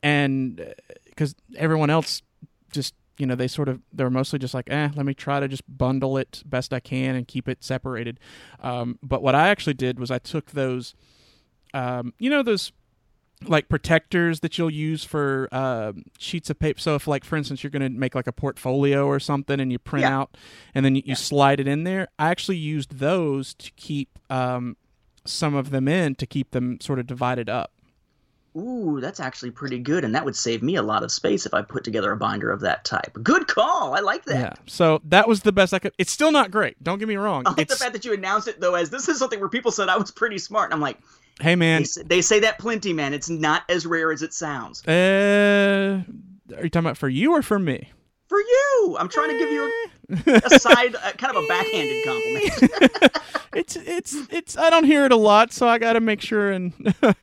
and because everyone else just you know they sort of they're mostly just like, "Eh, let me try to just bundle it best I can and keep it separated." Um, but what I actually did was I took those, um, you know, those like protectors that you'll use for uh, sheets of paper. So if like for instance you're going to make like a portfolio or something and you print Yeah. out and then you, you slide it in there, I actually used those to keep um, some of them in to keep them sort of divided up. Ooh, that's actually pretty good, and that would save me a lot of space if I put together a binder of that type. Good call. I like that. Yeah. So that was the best I could. It's still not great. Don't get me wrong. I like the fact that you announced it though, as this is something where people said I was pretty smart, and I'm like, Hey man, s- they say that plenty, man. It's not as rare as it sounds. uh, are you talking about for you or for me? For you, I'm trying to give you a, a side, uh, kind of a backhanded compliment. it's it's it's I don't hear it a lot, so I got to make sure and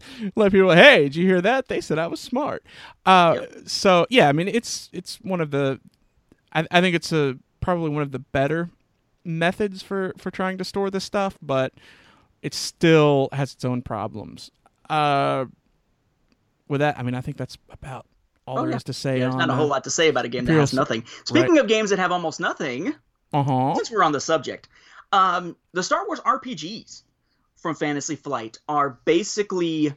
let people. Hey, did you hear that? They said I was smart. Uh, so yeah, I mean it's it's one of the. I, I think it's a probably one of the better methods for for trying to store this stuff, but it still has its own problems. Uh, with that, I mean I think that's about all Oh, there yeah. is to say There's on. not a whole lot to say about a game that Imperial has nothing. Speaking of games that have almost nothing, Uh huh. since we're on the subject, um, the Star Wars RPGs from Fantasy Flight are basically.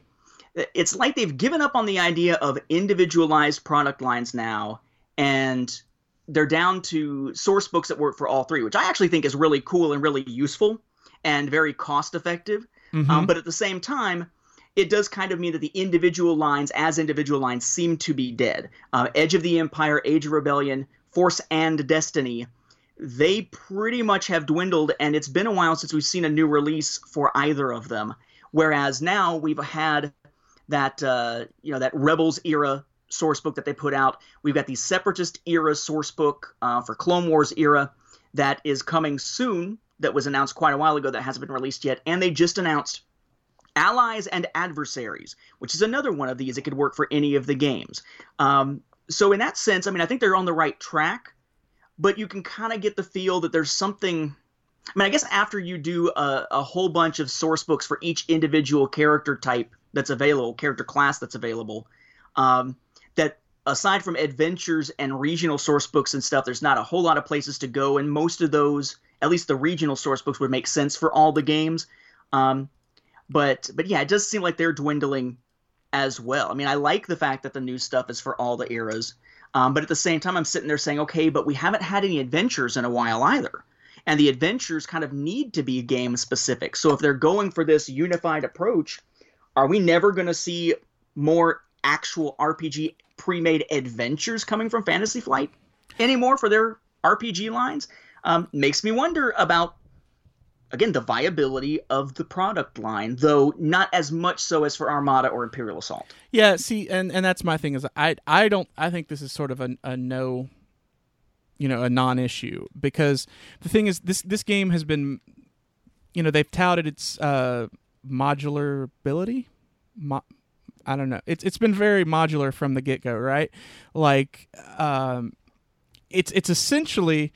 It's like they've given up on the idea of individualized product lines now, and they're down to source books that work for all three, which I actually think is really cool and really useful and very cost effective. Mm-hmm. Um, but at the same time, it does kind of mean that the individual lines, as individual lines, seem to be dead. Uh, Edge of the Empire, Age of Rebellion, Force and Destiny, they pretty much have dwindled, and it's been a while since we've seen a new release for either of them. Whereas now we've had that uh, you know that Rebels era source book that they put out. We've got the Separatist era source book uh, for Clone Wars era that is coming soon. That was announced quite a while ago. That hasn't been released yet, and they just announced allies and adversaries, which is another one of these that could work for any of the games. Um, so in that sense, I mean, I think they're on the right track, but you can kind of get the feel that there's something. I mean, I guess after you do a, a whole bunch of source books for each individual character type that's available, character class that's available, um, aside from adventures and regional source books and stuff, there's not a whole lot of places to go, and most of those, at least the regional source books, would make sense for all the games. Um, but but yeah, it does seem like they're dwindling as well. I mean, I like the fact that the new stuff is for all the eras, um, but at the same time, I'm sitting there saying, okay, but we haven't had any adventures in a while either, and the adventures kind of need to be game specific. So if they're going for this unified approach, are we never going to see more actual RPG pre-made adventures coming from Fantasy Flight anymore for their RPG lines? Um, makes me wonder about again the viability of the product line though not as much so as for armada or imperial assault Yeah, see, and and that's my thing is I I don't I think this is sort of a, a no, you know, a non-issue because the thing is this this game has been, you know, they've touted its uh, modular ability. Mo- I don't know. It's it's been very modular from the get go, right? Like, um, it's it's essentially,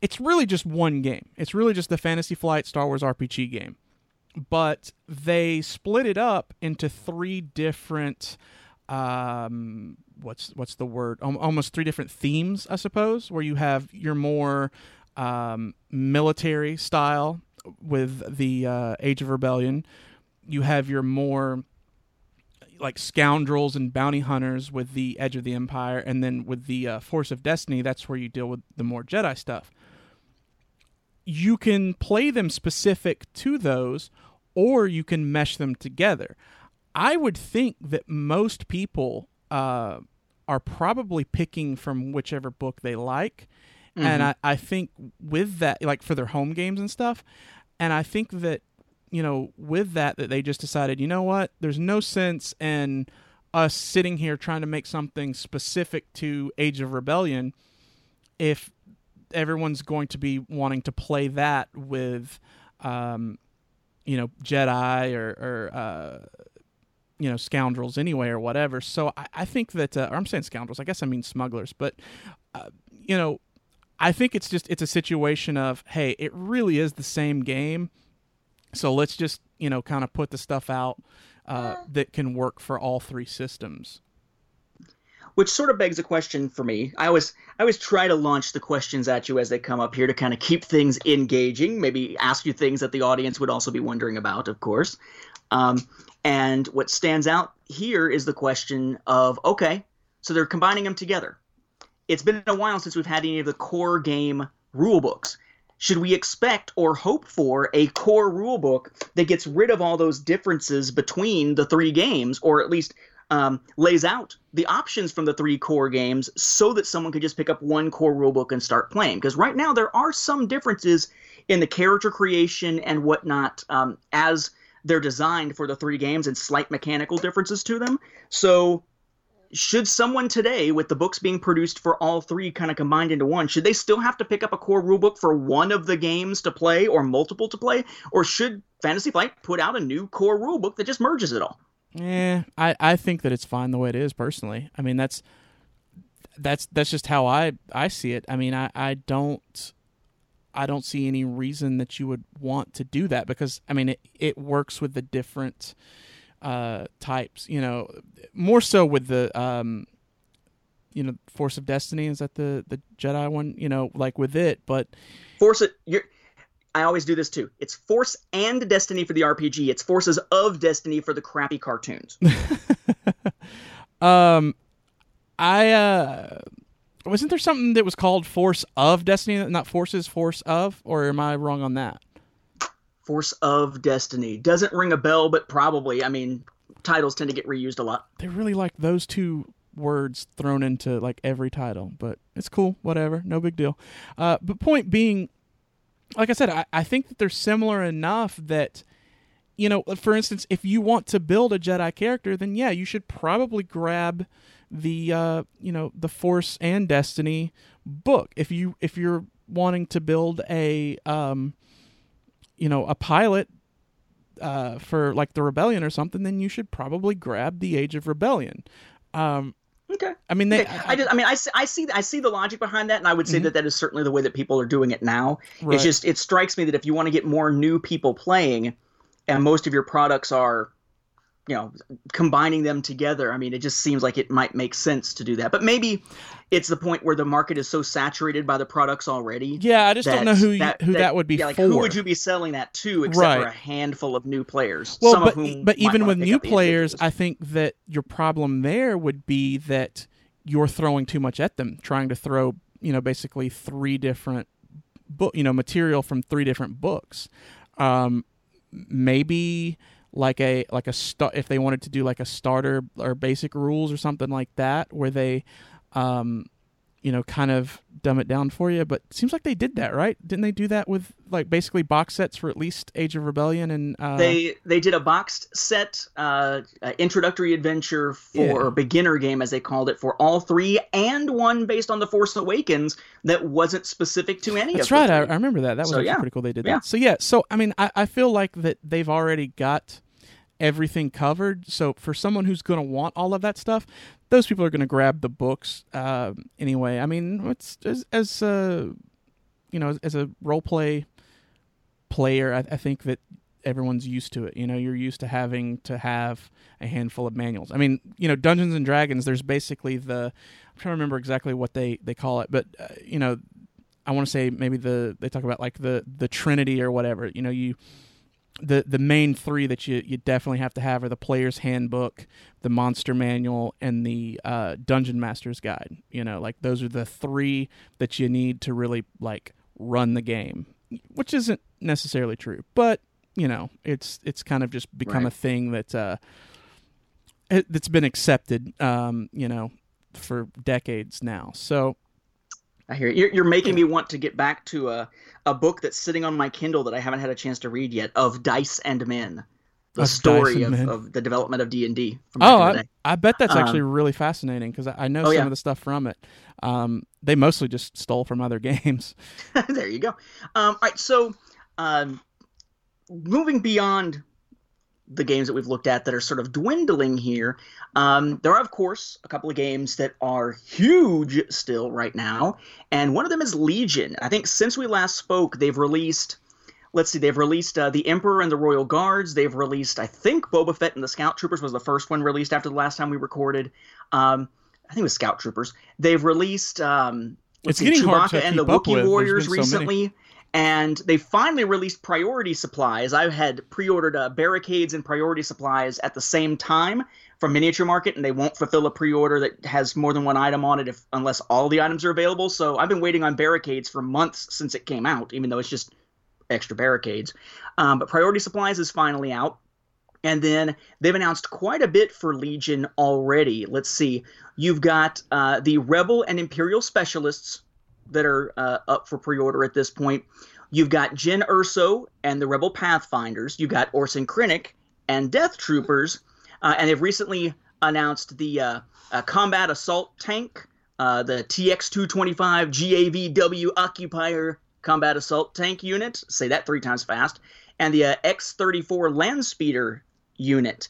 it's really just one game. It's really just the Fantasy Flight Star Wars RPG game but they split it up into three different um what's what's the word almost three different themes i suppose where you have your more um military style with the uh, age of rebellion you have your more like scoundrels and bounty hunters with the edge of the empire and then with the uh, force of destiny that's where you deal with the more jedi stuff you can play them specific to those or you can mesh them together. I would think that most people uh, are probably picking from whichever book they like. And I, I think with that, like for their home games and stuff, and I think that, you know, with that, that they just decided, you know what, there's no sense in us sitting here trying to make something specific to Age of Rebellion if everyone's going to be wanting to play that with, um, you know, Jedi or, or uh, you know, scoundrels anyway or whatever. So I, I think that, uh, or I'm saying scoundrels, I guess I mean smugglers, but, uh, you know, I think it's just, it's a situation of, hey, it really is the same game. So let's just, you know, kind of put the stuff out uh, that can work for all three systems. which sort of begs a question for me i always i always try to launch the questions at you as they come up here to kind of keep things engaging maybe ask you things that the audience would also be wondering about of course um, and what stands out here is the question of okay so they're combining them together it's been a while since we've had any of the core game rule books. Should we expect or hope for a core rulebook that gets rid of all those differences between the three games, or at least um, lays out the options from the three core games so that someone could just pick up one core rulebook and start playing? Because right now there are some differences in the character creation and whatnot um, as they're designed for the three games and slight mechanical differences to them. So should someone today, with the books being produced for all three kind of combined into one, should they still have to pick up a core rulebook for one of the games to play or multiple to play? Or should Fantasy Flight put out a new core rulebook that just merges it all? Yeah, I, I think that it's fine the way it is personally. I mean that's that's that's just how I I see it. I mean I, I don't I don't see any reason that you would want to do that because I mean it, it works with the different uh, types. You know, more so with the um, you know Force of Destiny. Is that the the Jedi one? You know, like with it, but Force it. You're, I always do this too. It's Force and Destiny for the RPG. It's Forces of Destiny for the crappy cartoons. um, I uh, wasn't there something that was called Force of Destiny, not Forces, Force of, or am I wrong on that? Force of Destiny doesn't ring a bell, but probably. I mean, titles tend to get reused a lot. They really like those two words thrown into like every title, but it's cool, whatever, no big deal. Uh, but point being, like I said, I, I think that they're similar enough that you know, for instance, if you want to build a Jedi character, then yeah, you should probably grab the uh, you know the Force and Destiny book. If you if you're wanting to build a um, you know a pilot uh, for like the Rebellion or something, then you should probably grab the Age of Rebellion. Um, Okay. I mean, they, Okay, I, just, I mean, I, see- I see, I see the logic behind that, and I would say Mhm. that that is certainly the way that people are doing it now. Right. It's just, it strikes me that if you want to get more new people playing, and most of your products are, you know, combining them together, I mean, it just seems like it might make sense to do that. But maybe it's the point where the market is so saturated by the products already. yeah, I just don't know that- who you, who that, would be yeah, like for. who would you be selling that to, except for a handful of new players? well, some but of whom but even with new players. I think that your problem there would be that you're throwing too much at them, trying to throw you know basically three different book you know material from three different books. Um, maybe like a like a start if they wanted to do like a starter or basic rules or something like that where they um you know kind of dumb it down for you but it seems like they did that right didn't they do that with like basically box sets for at least age of rebellion and uh they they did a boxed set uh, introductory adventure for Yeah. beginner game as they called it for all three and one based on the force awakens that wasn't specific to any That's of right. I. I remember that. That was So, yeah. pretty cool. They did Yeah. that. So yeah. So I mean, I, I feel like that they've already got everything covered. So for someone who's going to want all of that stuff, those people are going to grab the books um anyway. I mean, it's as as uh, you know, as, as a role play player, I, I think that everyone's used to it. You know, you're used to having to have a handful of manuals. I mean, you know, Dungeons and Dragons. There's basically the I'm trying to remember exactly what they they call it, but uh, you know, I want to say maybe the they talk about like the the Trinity or whatever. You know, you the the main three that you you definitely have to have are the player's handbook, the monster manual, and the uh, dungeon master's guide. You know, like those are the three that you need to really like run the game, which isn't necessarily true, but you know, it's it's kind of just become Right. a thing that uh, it, that's been accepted. Um, you know, for decades now. So I hear you. You're, you're making me want to get back to a a book that's sitting on my Kindle that I haven't had a chance to read yet of Dice and Men, the Of story of, Men. of the development of D and D. Oh, I. I bet that's Um, actually really fascinating because I, I know oh, some yeah. of the stuff from it. Um, they mostly just stole from other games. there you go. Um, all right, so um, moving beyond the games that we've looked at that are sort of dwindling here, um, there are of course a couple of games that are huge still right now, and one of them is Legion. I think since we last spoke, they've released. Let's see, they've released uh, the Emperor and the Royal Guards. They've released, I think, Boba Fett and the Scout Troopers was the first one released after the last time we recorded. Um, I think it was Scout Troopers. They've released um, It's getting see, hard Chewbacca to and the Wookiee Warriors many. And they finally released priority supplies. I had pre-ordered uh, barricades and priority supplies at the same time from Miniature Market, and they won't fulfill a pre-order that has more than one item on it if unless all the items are available. So I've been waiting on barricades for months since it came out, even though it's just extra barricades. Um, but priority supplies is finally out. And then they've announced quite a bit for Legion already. Let's see. You've got uh, the Rebel and Imperial specialists that are uh, up for pre order at this point. You've got Jyn Erso and the Rebel Pathfinders. You've got Orson Krennic and Death Troopers, uh, and they've recently announced the uh, uh, Combat Assault Tank, uh, the TX-225 GAVW Occupier Combat Assault Tank Unit. Say that three times fast, and the uh, X-34 Landspeeder Unit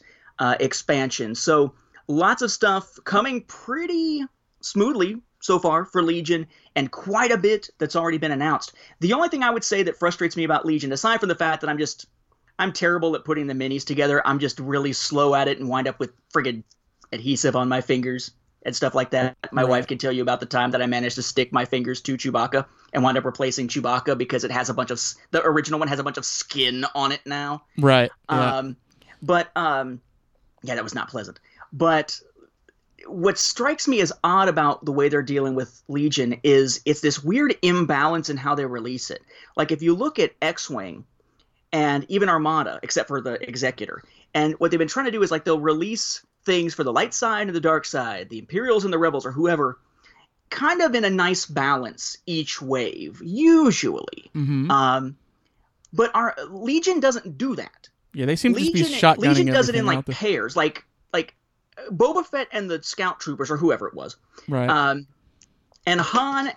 expansion. So lots of stuff coming pretty smoothly so far for Legion, and quite a bit that's already been announced. The only thing I would say that frustrates me about Legion, aside from the fact that I'm just I'm terrible at putting the minis together. I'm just really slow at it and wind up with friggin' adhesive on my fingers and stuff like that. My Right. wife can tell you about the time that I managed to stick my fingers to Chewbacca and wind up replacing Chewbacca because it has a bunch of the original one has a bunch of skin on it now. Right. Yeah. Um, but um, yeah, that was not pleasant. But what strikes me as odd about the way they're dealing with Legion is it's this weird imbalance in how they release it. Like if you look at X-wing and even Armada, except for the Executor, and what they've been trying to do is like they'll release things for the light side and the dark side, the Imperials and the Rebels or whoever, kind of in a nice balance each wave, usually. hmm Um, but our Legion doesn't do that. yeah, they seem to just be Legion, shotgunning Legion does it in like pairs, like like Boba Fett and the Scout Troopers or whoever it was, Right. um, and Han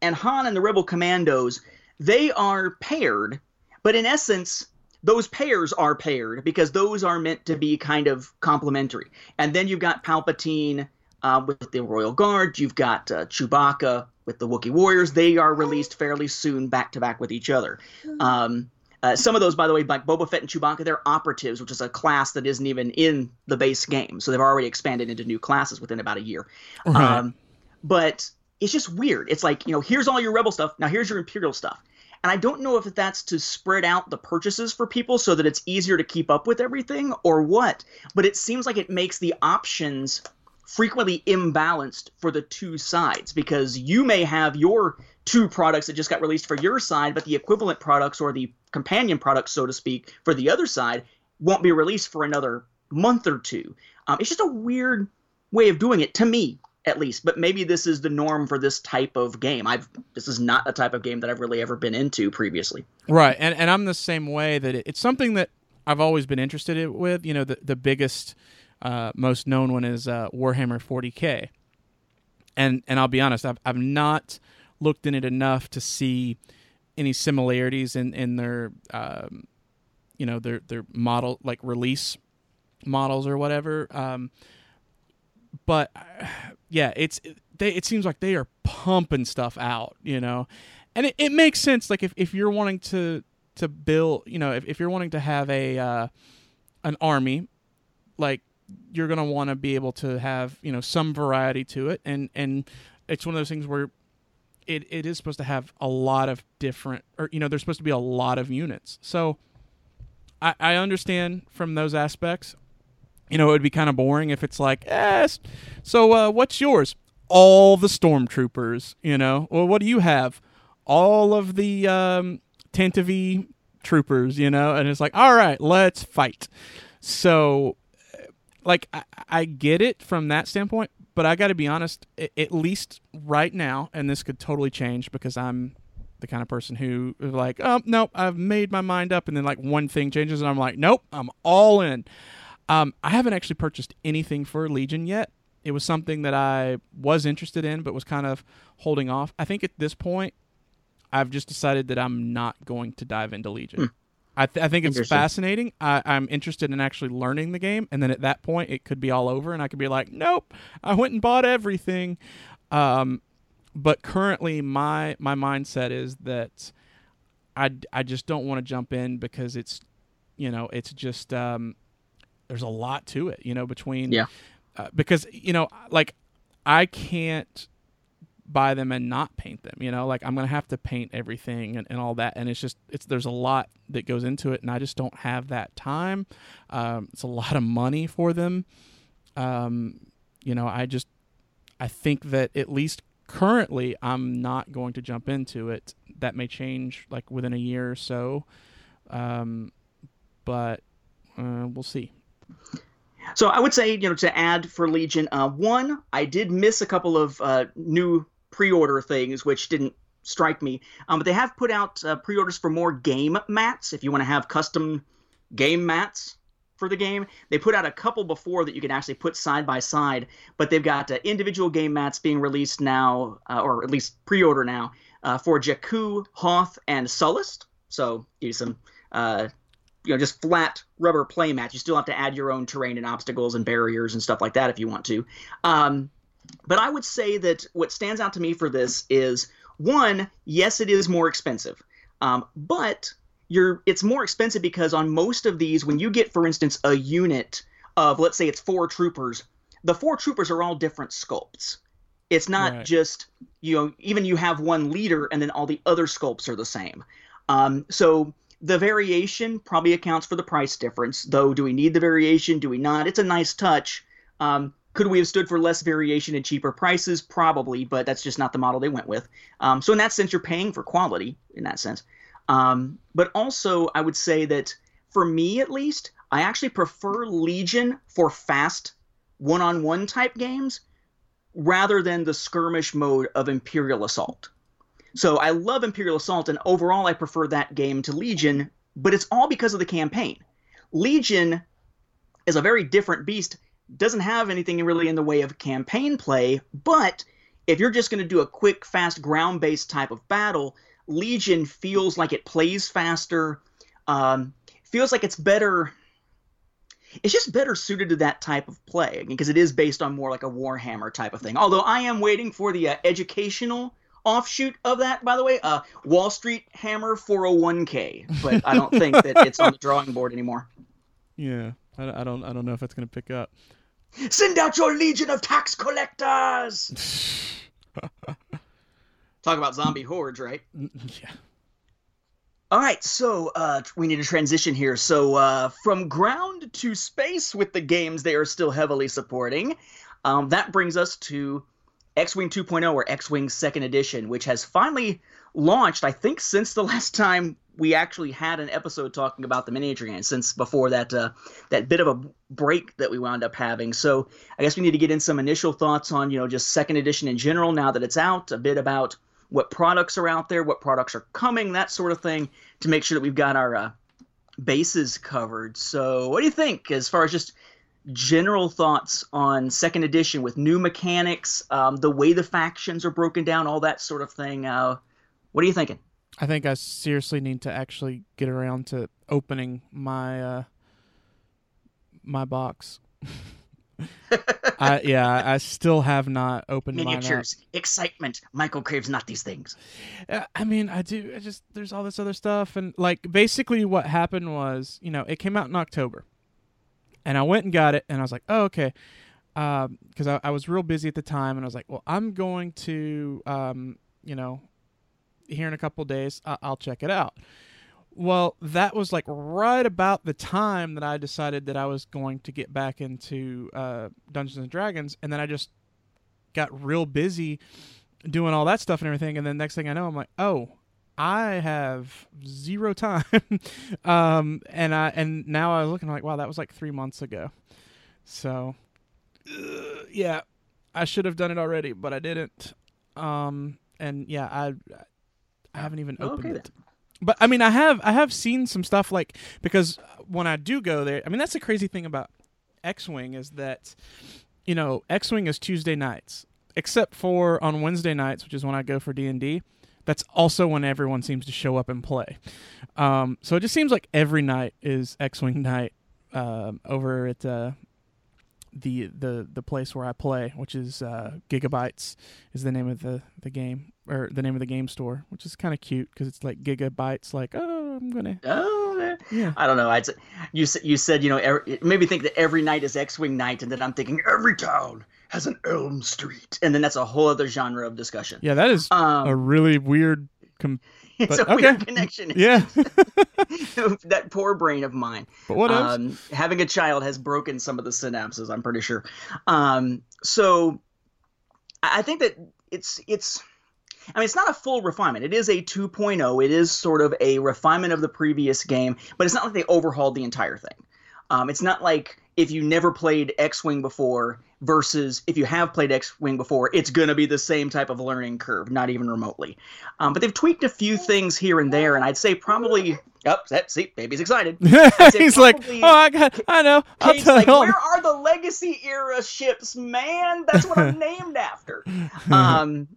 and Han and the Rebel Commandos. They are paired, but in essence, those pairs are paired because those are meant to be kind of complementary. And then you've got Palpatine uh, with the Royal Guard. You've got uh, Chewbacca with the Wookiee Warriors. They are released fairly soon, back to back with each other. Um, uh, some of those, by the way, like Boba Fett and Chewbacca, they're operatives, which is a class that isn't even in the base game. So they've already expanded into new classes within about a year. right. Um, but it's just weird. It's like, you know, here's all your rebel stuff. Now here's your imperial stuff. And I don't know if that's to spread out the purchases for people so that it's easier to keep up with everything or what. But it seems like it makes the options frequently imbalanced for the two sides because you may have your two products that just got released for your side, but the equivalent products or the companion products, so to speak, for the other side won't be released for another month or two. Um, it's just a weird way of doing it to me at least but maybe this is the norm for this type of game i've this is not a type of game that i've really ever been into previously Right, and and I'm the same way that it, it's something that I've always been interested in, with. You know, the the biggest, uh, most known one is uh, Warhammer 40k, and and I'll be honest, I've I've not looked in it enough to see any similarities in in their, um, you know, their their model like release models or whatever. Um, but yeah, it's they. It seems like they are pumping stuff out, you know, and it, it makes sense. Like if, if you're wanting to to build, you know, if, if you're wanting to have a uh, an army, like you're gonna want to be able to have you know some variety to it, and and it's one of those things where it, it is supposed to have a lot of different, or you know, there's supposed to be a lot of units. So I, I understand from those aspects. You know, it would be kind of boring if it's like, eh, so uh, what's yours? All the stormtroopers, you know. Well, what do you have? All of the um, troopers, you know. And it's like, all right, let's fight. So, like, I, I get it from that standpoint, but I got to be honest, at least right now, and this could totally change because I'm the kind of person who is like, oh nope, I've made my mind up, and then like one thing changes, and I'm like, nope, I'm all in. Um, I haven't actually purchased anything for Legion yet. It was something that I was interested in, but was kind of holding off. I think at this point, I've just decided that I'm not going to dive into Legion. I, th- I think it's fascinating. I, I'm interested in actually learning the game, and then at that point, it could be all over, and I could be like, "Nope, I went and bought everything." Um, but currently, my my mindset is that I, I just don't want to jump in because it's, you know, it's just um, there's a lot to it, you know, between Yeah. uh, because you know, like I can't buy them and not paint them, you know, like I'm gonna have to paint everything and, and all that, and it's just it's there's a lot that goes into it, and I just don't have that time. Um, it's a lot of money for them. Um, you know, I just I think that at least currently I'm not going to jump into it. That may change like within a year or so, um, but uh, we'll see. so i would say you know to add for legion uh, one i did miss a couple of uh, new pre-order things which didn't strike me. Um, but they have put out uh, pre-orders for more game mats if you want to have custom game mats for the game. They put out a couple before that you can actually put side by side, but they've got uh, individual game mats being released now, uh, or at least pre-order now, uh, for Jakku, Hoth, and Sullust. So use some, uh, you know, just flat rubber play mats. You still have to add your own terrain and obstacles and barriers and stuff like that if you want to. Um, but I would say that what stands out to me for this is one, yes, it is more expensive, um, but you're it's more expensive because on most of these, when you get, for instance, a unit of let's say it's four troopers, the four troopers are all different sculpts. It's not Right. just you know even you have one leader and then all the other sculpts are the same. Um, so the variation probably accounts for the price difference. Though, do we need the variation? Do we not? It's a nice touch. Um, could we have stood for less variation and cheaper prices? Probably, but that's just not the model they went with. Um, so in that sense, you're paying for quality in that sense. Um, but also, I would say that for me at least, I actually prefer Legion for fast one-on-one type games rather than the skirmish mode of Imperial Assault. So I love Imperial Assault, and overall I prefer that game to Legion, but it's all because of the campaign. Legion is a very different beast, doesn't have anything really in the way of campaign play, but if you're just going to do a quick, fast, ground based type of battle, Legion feels like it plays faster, um, feels like it's better. It's just better suited to that type of play because it is based on more like a Warhammer type of thing. Although I am waiting for the uh, educational offshoot of that, by the way, uh, Wall Street Hammer 401k, but I don't think that it's on the drawing board anymore. Yeah, I, I don't I don't know if it's gonna pick up. Send out your legion of tax collectors. Talk about zombie hordes, right? yeah. All right, so uh, we need a transition here. So uh, from ground to space with the games they are still heavily supporting. Um, that brings us to X-wing 2.0 or X-wing Second Edition, which has finally launched. I think since the last time we actually had an episode talking about the miniature game, since before that uh, that bit of a break that we wound up having. So I guess we need to get in some initial thoughts on you know just Second Edition in general now that it's out. A bit about what products are out there, what products are coming, that sort of thing, to make sure that we've got our uh, bases covered. So, what do you think as far as just general thoughts on second edition with new mechanics, um, the way the factions are broken down, all that sort of thing? Uh, what are you thinking? I think I seriously need to actually get around to opening my uh my box. I yeah, I still have not opened. Miniatures, excitement. Michael craves not these things. Uh, I mean, I do. I just there's all this other stuff, and like basically what happened was, you know, it came out in October, and I went and got it, and I was like, oh okay, because I, I was real busy at the time, and I was like, well, I'm going to, um, you know, here in a couple days, I- I'll check it out. Well, that was like right about the time that I decided that I was going to get back into uh, Dungeons and Dragons, and then I just got real busy doing all that stuff and everything, and then next thing I know, I'm like, oh, I have zero time, um, and I and now I was looking like, wow, that was like three months ago, so uh, yeah, I should have done it already, but I didn't, um, and yeah, I I haven't even Oh, opened okay it. But I mean, I have I have seen some stuff like because when I do go there, I mean that's the crazy thing about X-wing is that you know X-wing is Tuesday nights, except for on Wednesday nights, which is when I go for D and D. That's also when everyone seems to show up and play. Um, so it just seems like every night is X-wing night um, over at uh, the the the place where I play, which is uh, Gigabytes, is the name of the the game or the name of the game store, which is kind of cute because it's like gigabytes. Like, oh, I'm gonna Oh, yeah. I don't know. Say- you you said you know every, it made me think that every night is X-wing night, and then I'm thinking every town has an Elm Street, and then that's a whole other genre of discussion. Yeah, that is Um, a really weird. Com- it's but- a weird connection. yeah, that poor brain of mine. but what else? Um, having a child has broken some of the synapses. I'm pretty sure. Um, so I think that it's it's. I mean, it's not a full refinement. It is a 2.0. It is sort of a refinement of the previous game, but it's not like they overhauled the entire thing. Um, it's not like if you never played X-wing before, versus if you have played X-wing before, it's going to be the same type of learning curve, not even remotely. Um, but they've tweaked a few things here and there, and I'd say probably. Oh, that, see, baby's excited. He's like, oh, I got, I know. I'll tell like, where are the legacy era ships, man? That's what I'm named after. Um,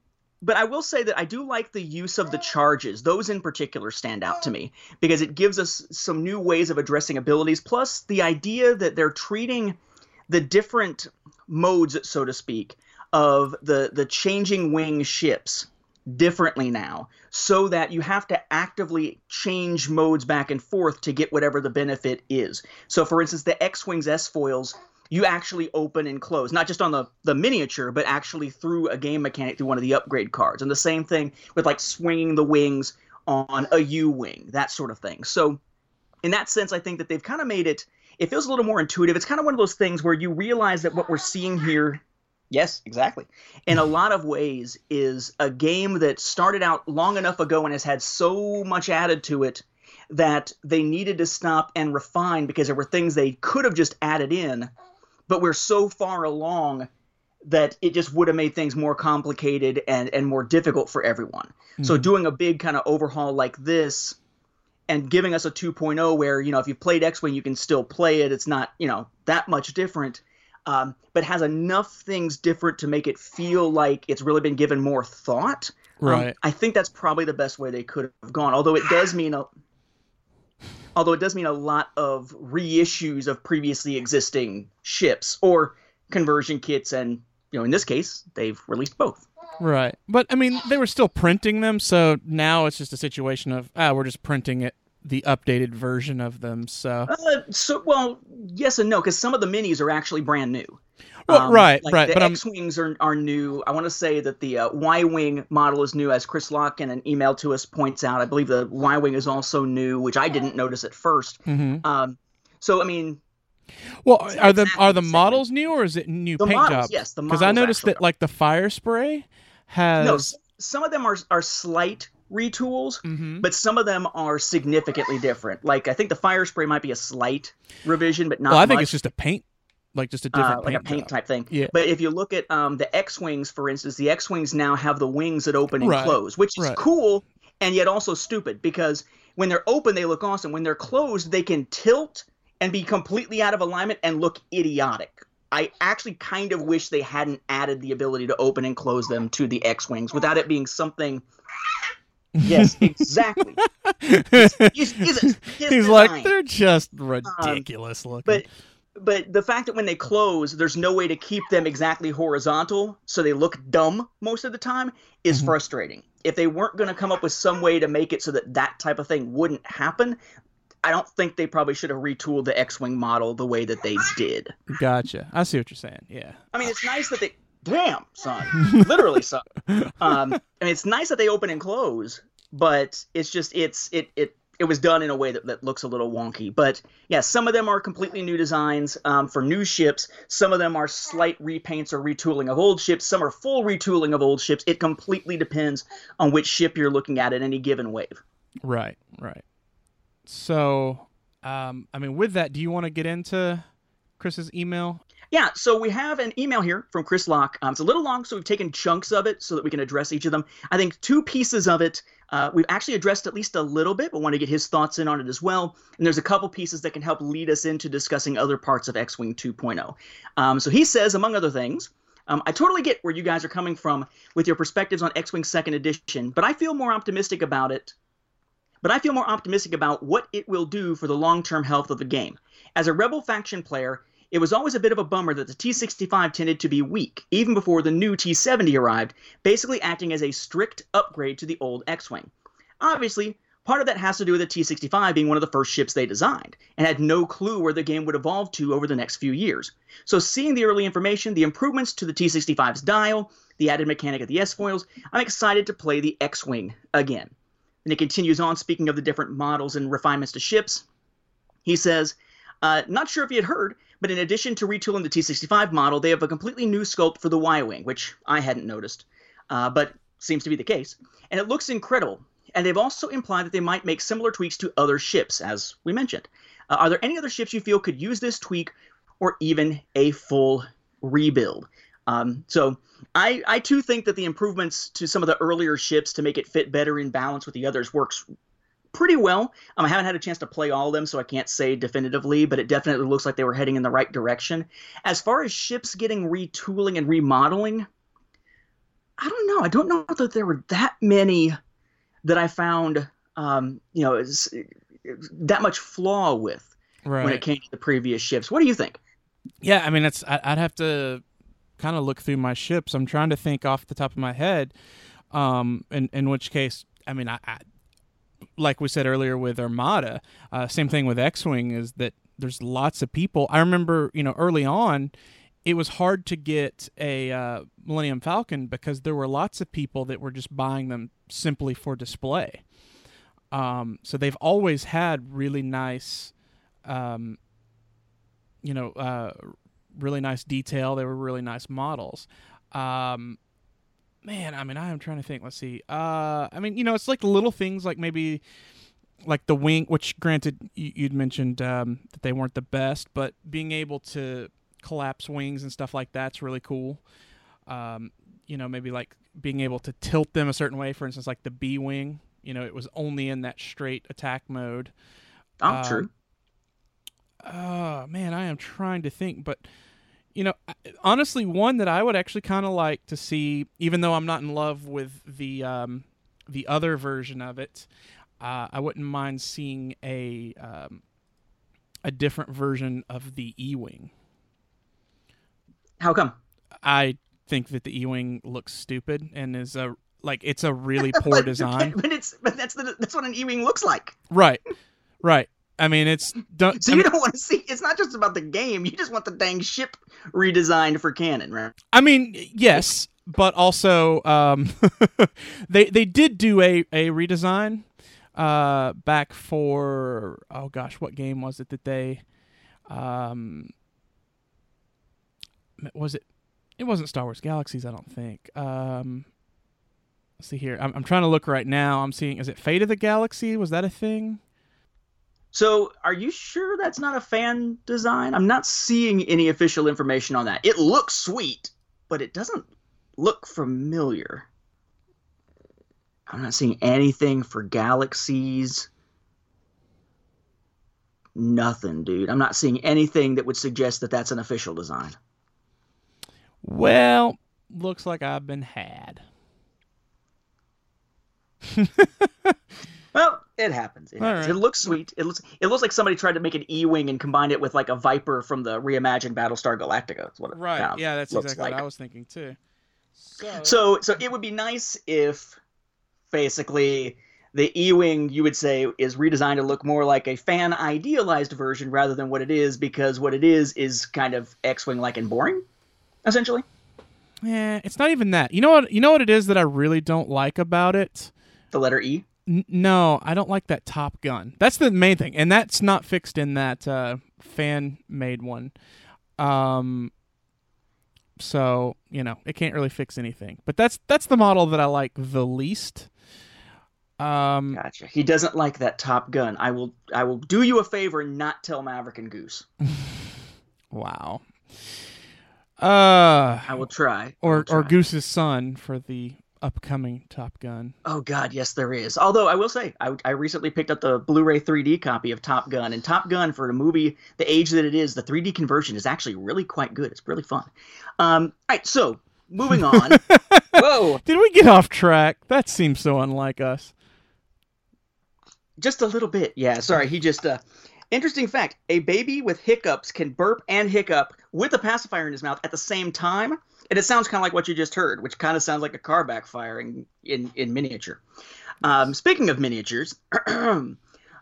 but I will say that I do like the use of the charges. Those in particular stand out to me because it gives us some new ways of addressing abilities. Plus, the idea that they're treating the different modes, so to speak, of the the changing wing ships differently now so that you have to actively change modes back and forth to get whatever the benefit is. So for instance, the X-Wings S-foils you actually open and close, not just on the, the miniature, but actually through a game mechanic through one of the upgrade cards. And the same thing with like swinging the wings on a U wing, that sort of thing. So, in that sense, I think that they've kind of made it, it feels a little more intuitive. It's kind of one of those things where you realize that what we're seeing here, yes, exactly, in a mm. lot of ways is a game that started out long enough ago and has had so much added to it that they needed to stop and refine because there were things they could have just added in but we're so far along that it just would have made things more complicated and, and more difficult for everyone. So mm-hmm. doing a big kind of overhaul like this and giving us a 2.0 where, you know, if you played X-Wing, you can still play it. It's not, you know, that much different, um, but has enough things different to make it feel like it's really been given more thought. Um, Right. I think that's probably the best way they could have gone, although it does mean a although it does mean a lot of reissues of previously existing ships or conversion kits and you know in this case they've released both Right. But I mean, they were still printing them, so now it's just a situation of ah, we're just printing it the updated version of them. So uh, so well yes and no because some of the minis are actually brand new Well, right, like right, the but X-wings are, are new. I want to say that the uh, Y-wing model is new, as Chris Locke in an email to us points out. I believe the Y-wing is also new, which I didn't notice at 1st Mhm. Um, so I mean, well, are the are the models new or is it new The paint models, jobs? yes, the models. Because I noticed that like the Firespray has. no, s- some of them are are slight retools, Mhm. but some of them are significantly different. Like I think the Firespray might be a slight revision, but not. well, I think much. it's just a paint, like just a uh, different like paint a paint job. type thing. Yeah. But if you look at um, the X wings, for instance, the X wings now have the wings that open and Right, close, which is right. cool and yet also stupid because when they're open they look awesome. When they're closed, they can tilt and be completely out of alignment and look idiotic. I actually kind of wish they hadn't added the ability to open and close them to the X wings without it being something. Yes, exactly. Is, is it He's like they're just ridiculous looking. but but the fact that when they close there's no way to keep them exactly horizontal so they look dumb most of the time is Mm-hmm. frustrating if they weren't going to come up with some way to make it so that that type of thing wouldn't happen i don't think they probably should have retooled the x-wing model the way that they did gotcha. I see what you're saying. Yeah. i mean it's nice that they damn son literally son um i mean it's nice that they open and close but it's just it's it it it was done in a way that, that looks a little wonky but yeah some of them are completely new designs um, for new ships some of them are slight repaints or retooling of old ships some are full retooling of old ships it completely depends on which ship you're looking at at any given wave Right. Right. So, um, I mean, with that, do you want to get into Chris's email? Yeah, so we have an email here from Chris Locke. Um, it's a little long, so we've taken chunks of it so that we can address each of them. I think two pieces of it uh, we've actually addressed at least a little bit, but want to get his thoughts in on it as well. And there's a couple pieces that can help lead us into discussing other parts of X Wing 2.0. Um, so he says, among other things, um, I totally get where you guys are coming from with your perspectives on X Wing Second Edition, but I feel more optimistic about it but I feel more optimistic about what it will do for the long term health of the game. As a Rebel faction player, it was always a bit of a bummer that the T 65 tended to be weak, even before the new T 70 arrived, basically acting as a strict upgrade to the old X Wing. Obviously, part of that has to do with the T 65 being one of the first ships they designed, and had no clue where the game would evolve to over the next few years. So, seeing the early information, the improvements to the T 65's dial, the added mechanic of the S foils, I'm excited to play the X Wing again. And it continues on, speaking of the different models and refinements to ships. He says, uh, Not sure if you had heard, but in addition to retooling the T 65 model, they have a completely new sculpt for the Y Wing, which I hadn't noticed, uh, but seems to be the case. And it looks incredible. And they've also implied that they might make similar tweaks to other ships, as we mentioned. Uh, are there any other ships you feel could use this tweak or even a full rebuild. Um, so I I too think that the improvements to some of the earlier ships to make it fit better in balance with the others works pretty well. Um, I haven't had a chance to play all of them, so I can't say definitively, but it definitely looks like they were heading in the right direction. As far as ships getting retooling and remodeling, I don't know. I don't know that there were that many that I found, um, you know, is, that much flaw with Right. when it came to the previous ships. What do you think? Yeah, I mean, it's I, I'd have to kind of look through my ships. I'm trying to think off the top of my head. Um, in in which case, I mean, I, I like we said earlier with Armada, uh, same thing with X-wing is that there's lots of people. I remember, you know, early on, it was hard to get a uh, Millennium Falcon because there were lots of people that were just buying them simply for display. Um, so they've always had really nice, um, you know, uh, really nice detail. They were really nice models. Um, man, I mean, I am trying to think. Let's see. Uh, I mean, you know, it's like little things like maybe like the wing, which granted you, you'd mentioned um, that they weren't the best, but being able to collapse wings and stuff like that's really cool. Um, you know, maybe like being able to tilt them a certain way. For instance, like the B wing. You know, it was only in that straight attack mode. Oh, Um, true. Oh man, I am trying to think, but you know, honestly, one that I would actually kind of like to see, even though I'm not in love with the um, the other version of it, uh, I wouldn't mind seeing a um, a different version of the E-wing. How come? I think that the E-wing looks stupid and is a like it's a really poor design. But it's but that's the that's what an E-wing looks like. right, right. I mean, it's don't. So I you mean- don't want to see. It's not just about the game. You just want the dang ship redesigned for canon, right? I mean, yes, but also um, they they did do a a redesign uh, back for oh gosh, what game was it that they um, was it? It wasn't Star Wars Galaxies, I don't think. Um, let's see here. I'm, I'm trying to look right now. I'm seeing. Is it Fate of the Galaxy? Was that a thing? So, are you sure that's not a fan design? I'm not seeing any official information on that. It looks sweet, but it doesn't look familiar. I'm not seeing anything for galaxies. Nothing, dude. I'm not seeing anything that would suggest that that's an official design. Well, looks like I've been had. Well, it happens. It, happens. right. it looks sweet. It looks it looks like somebody tried to make an E-wing and combine it with like a Viper from the reimagined Battlestar Galactica. Right. kind of yeah, that's exactly like. what I was thinking too. So, So so it would be nice if basically the E-wing you would say is redesigned to look more like a fan idealized version rather than what it is because what it is is kind of X-wing like and boring essentially. yeah, it's not even that. You know what? You know what it is that I really don't like about it. The letter E. N- no, I don't like that Top Gun. That's the main thing, and that's not fixed in that uh, fan made one. Um, so you know it can't really fix anything. But that's that's the model that I like the least. Um, Gotcha. He doesn't like that Top Gun. I will I will do you a favor and not tell Maverick and Goose. wow. Uh, I will try. I will or or. Goose's son for the upcoming Top Gun. Oh God, yes, there is. Although I will say, I, I recently picked up the Blu-ray 3D copy of Top Gun, and Top Gun for a movie the age that it is, the 3D conversion is actually really quite good. It's really fun. Um, all right, so moving on. Whoa, Did we get off track? That seems so unlike us. just a little bit. Yeah, sorry. He just. Uh, interesting fact: a baby with hiccups can burp and hiccup with a pacifier in his mouth at the same time, and it sounds kind of like what you just heard, which kind of sounds like a car backfiring in in miniature. Um, speaking of miniatures, um,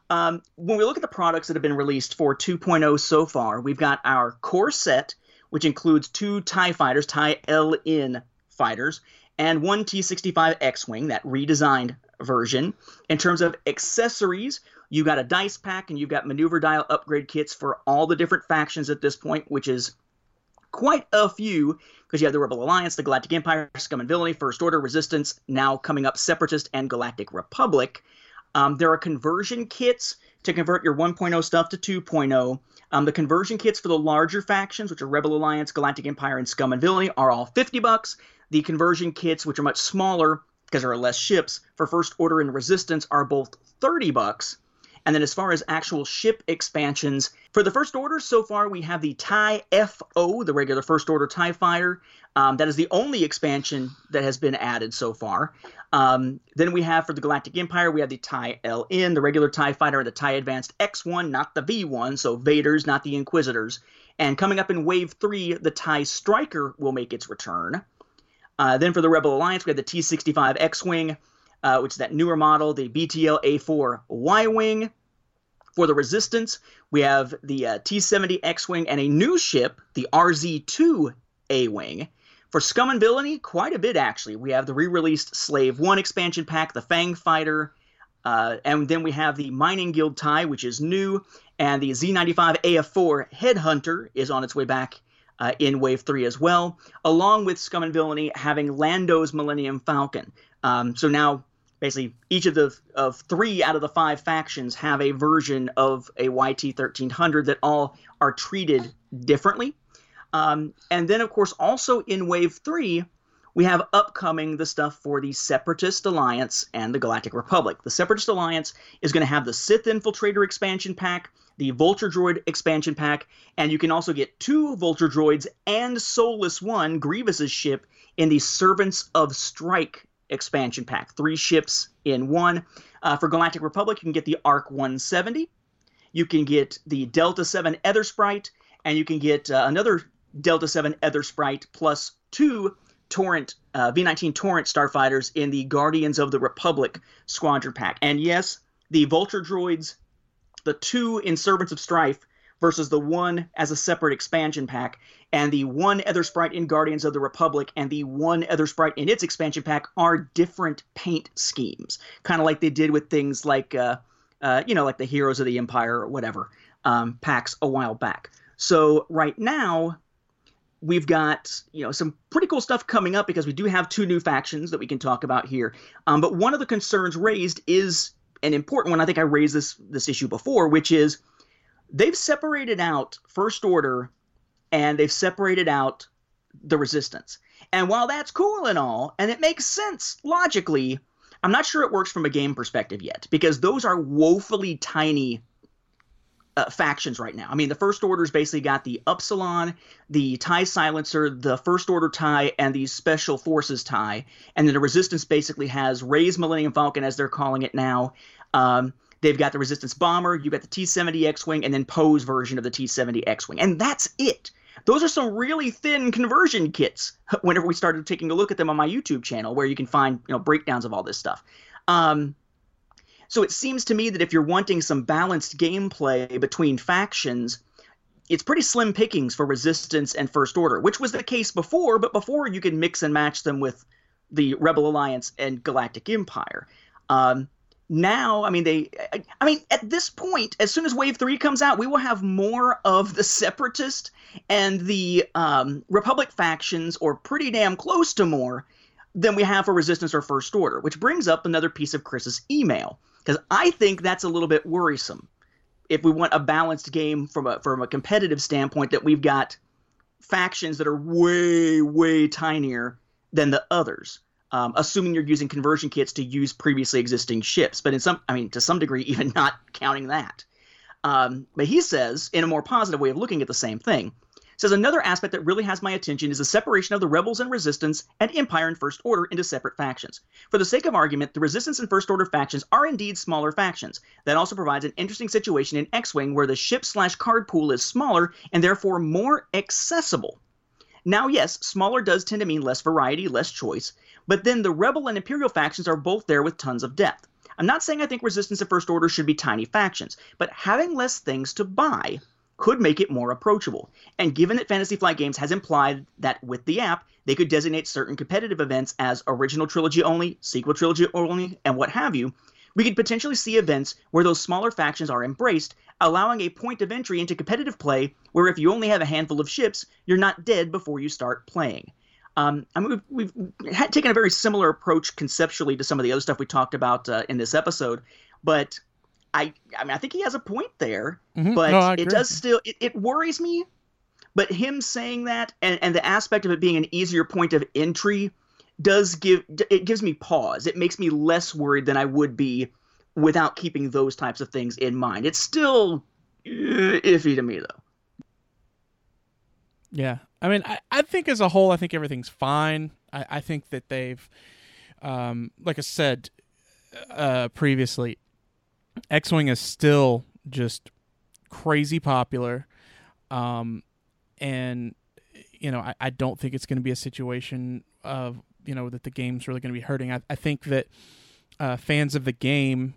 when we look at the products that have been released for 2.0 so far, we've got our core set, which includes two TIE fighters, TIE LN fighters, and one T65 X Wing, that redesigned version. In terms of accessories, you got a dice pack and you've got maneuver dial upgrade kits for all the different factions at this point, which is quite a few because you have the Rebel Alliance, the Galactic Empire, Scum and Villainy, First Order, Resistance, now coming up Separatist and Galactic Republic. Um, there are conversion kits to convert your 1.0 stuff to 2.0. Um, the conversion kits for the larger factions, which are Rebel Alliance, Galactic Empire, and Scum and Villainy, are all 50 bucks. The conversion kits, which are much smaller because there are less ships, for First Order and Resistance, are both 30 bucks. And then as far as actual ship expansions, for the First Order, so far we have the TIE FO, the regular First Order TIE Fighter. Um, that is the only expansion that has been added so far. Um, then we have for the Galactic Empire, we have the TIE LN, the regular TIE Fighter, and the TIE Advanced X1, not the V1, so Vader's, not the Inquisitors. And coming up in Wave 3, the TIE Striker will make its return. Uh, then for the Rebel Alliance, we have the T 65 X Wing, uh, which is that newer model, the BTL A4 Y Wing. For the Resistance, we have the uh, T 70 X Wing and a new ship, the RZ 2 A Wing. For Scum and Villainy, quite a bit actually. We have the re released Slave 1 expansion pack, the Fang Fighter, uh, and then we have the Mining Guild tie, which is new, and the Z95 AF4 Headhunter is on its way back uh, in Wave 3 as well, along with Scum and Villainy having Lando's Millennium Falcon. Um, so now, basically, each of the of three out of the five factions have a version of a YT 1300 that all are treated differently. Um, and then, of course, also in Wave 3, we have upcoming the stuff for the Separatist Alliance and the Galactic Republic. The Separatist Alliance is going to have the Sith Infiltrator expansion pack, the Vulture Droid expansion pack, and you can also get two Vulture Droids and Soulless One, Grievous's ship, in the Servants of Strife expansion pack. Three ships in one. Uh, for Galactic Republic, you can get the Arc 170. You can get the Delta 7 Aethersprite, and you can get uh, another Delta 7 Aethersprite plus two Torrent uh, V19 Torrent starfighters in the Guardians of the Republic squadron pack. And yes, the Vulture droids, the two in Servants of Strife versus the one as a separate expansion pack, and the one Aethersprite in Guardians of the Republic and the one Aethersprite in its expansion pack are different paint schemes, kind of like they did with things like, uh, uh, you know, like the Heroes of the Empire or whatever um, packs a while back. So right now, we've got you know some pretty cool stuff coming up because we do have two new factions that we can talk about here. Um, but one of the concerns raised is an important one. I think I raised this this issue before, which is they've separated out First Order and they've separated out the Resistance. And while that's cool and all, and it makes sense logically, I'm not sure it works from a game perspective yet because those are woefully tiny uh, factions right now. I mean, the First Order's basically got the Upsilon, the TIE Silencer, the First Order TIE, and the Special Forces TIE. And then the Resistance basically has Rey's Millennium Falcon, as they're calling it now. Um, they've got the Resistance Bomber, you've got the T 70 X Wing, and then Poe's version of the T 70 X Wing. And that's it. Those are some really thin conversion kits whenever we started taking a look at them on my YouTube channel, where you can find you know breakdowns of all this stuff. Um, so it seems to me that if you're wanting some balanced gameplay between factions, it's pretty slim pickings for Resistance and First Order, which was the case before, but before you could mix and match them with the Rebel Alliance and Galactic Empire. Um, now, I mean, they, I mean, at this point, as soon as Wave 3 comes out, we will have more of the Separatist and the um, Republic factions, or pretty damn close to more, than we have for Resistance or First Order, which brings up another piece of Chris's email because I think that's a little bit worrisome. If we want a balanced game from a from a competitive standpoint, that we've got factions that are way way tinier than the others. Um, assuming you're using conversion kits to use previously existing ships, but in some, I mean, to some degree, even not counting that. Um, but he says, in a more positive way of looking at the same thing, says another aspect that really has my attention is the separation of the rebels and resistance and empire and first order into separate factions. For the sake of argument the resistance and first order factions are indeed smaller factions. That also provides an interesting situation in x-wing where the ship slash card pool is smaller and therefore more accessible now yes smaller does tend to mean less variety less choice but then the rebel and imperial factions are both there with tons of depth i'm not saying i think resistance and first order should be tiny factions but having less things to buy could make it more approachable. And given that Fantasy Flight Games has implied that with the app, they could designate certain competitive events as original trilogy only, sequel trilogy only, and what have you, we could potentially see events where those smaller factions are embraced, allowing a point of entry into competitive play where if you only have a handful of ships, you're not dead before you start playing. Um, I mean, we've, we've had taken a very similar approach conceptually to some of the other stuff we talked about uh, in this episode, but I I mean I think he has a point there, Mhm. but No, it does still it, it worries me. But him saying that and, and the aspect of it being an easier point of entry does give it gives me pause. It makes me less worried than I would be without keeping those types of things in mind. It's still uh, iffy to me though. Yeah, I mean, I, I think as a whole, I think everything's fine. I, I think that they've, um, like I said uh, previously, X Wing is still just crazy popular, um, and you know, I, I don't think it's going to be a situation of you know that the game's really going to be hurting. I, I think that uh, fans of the game,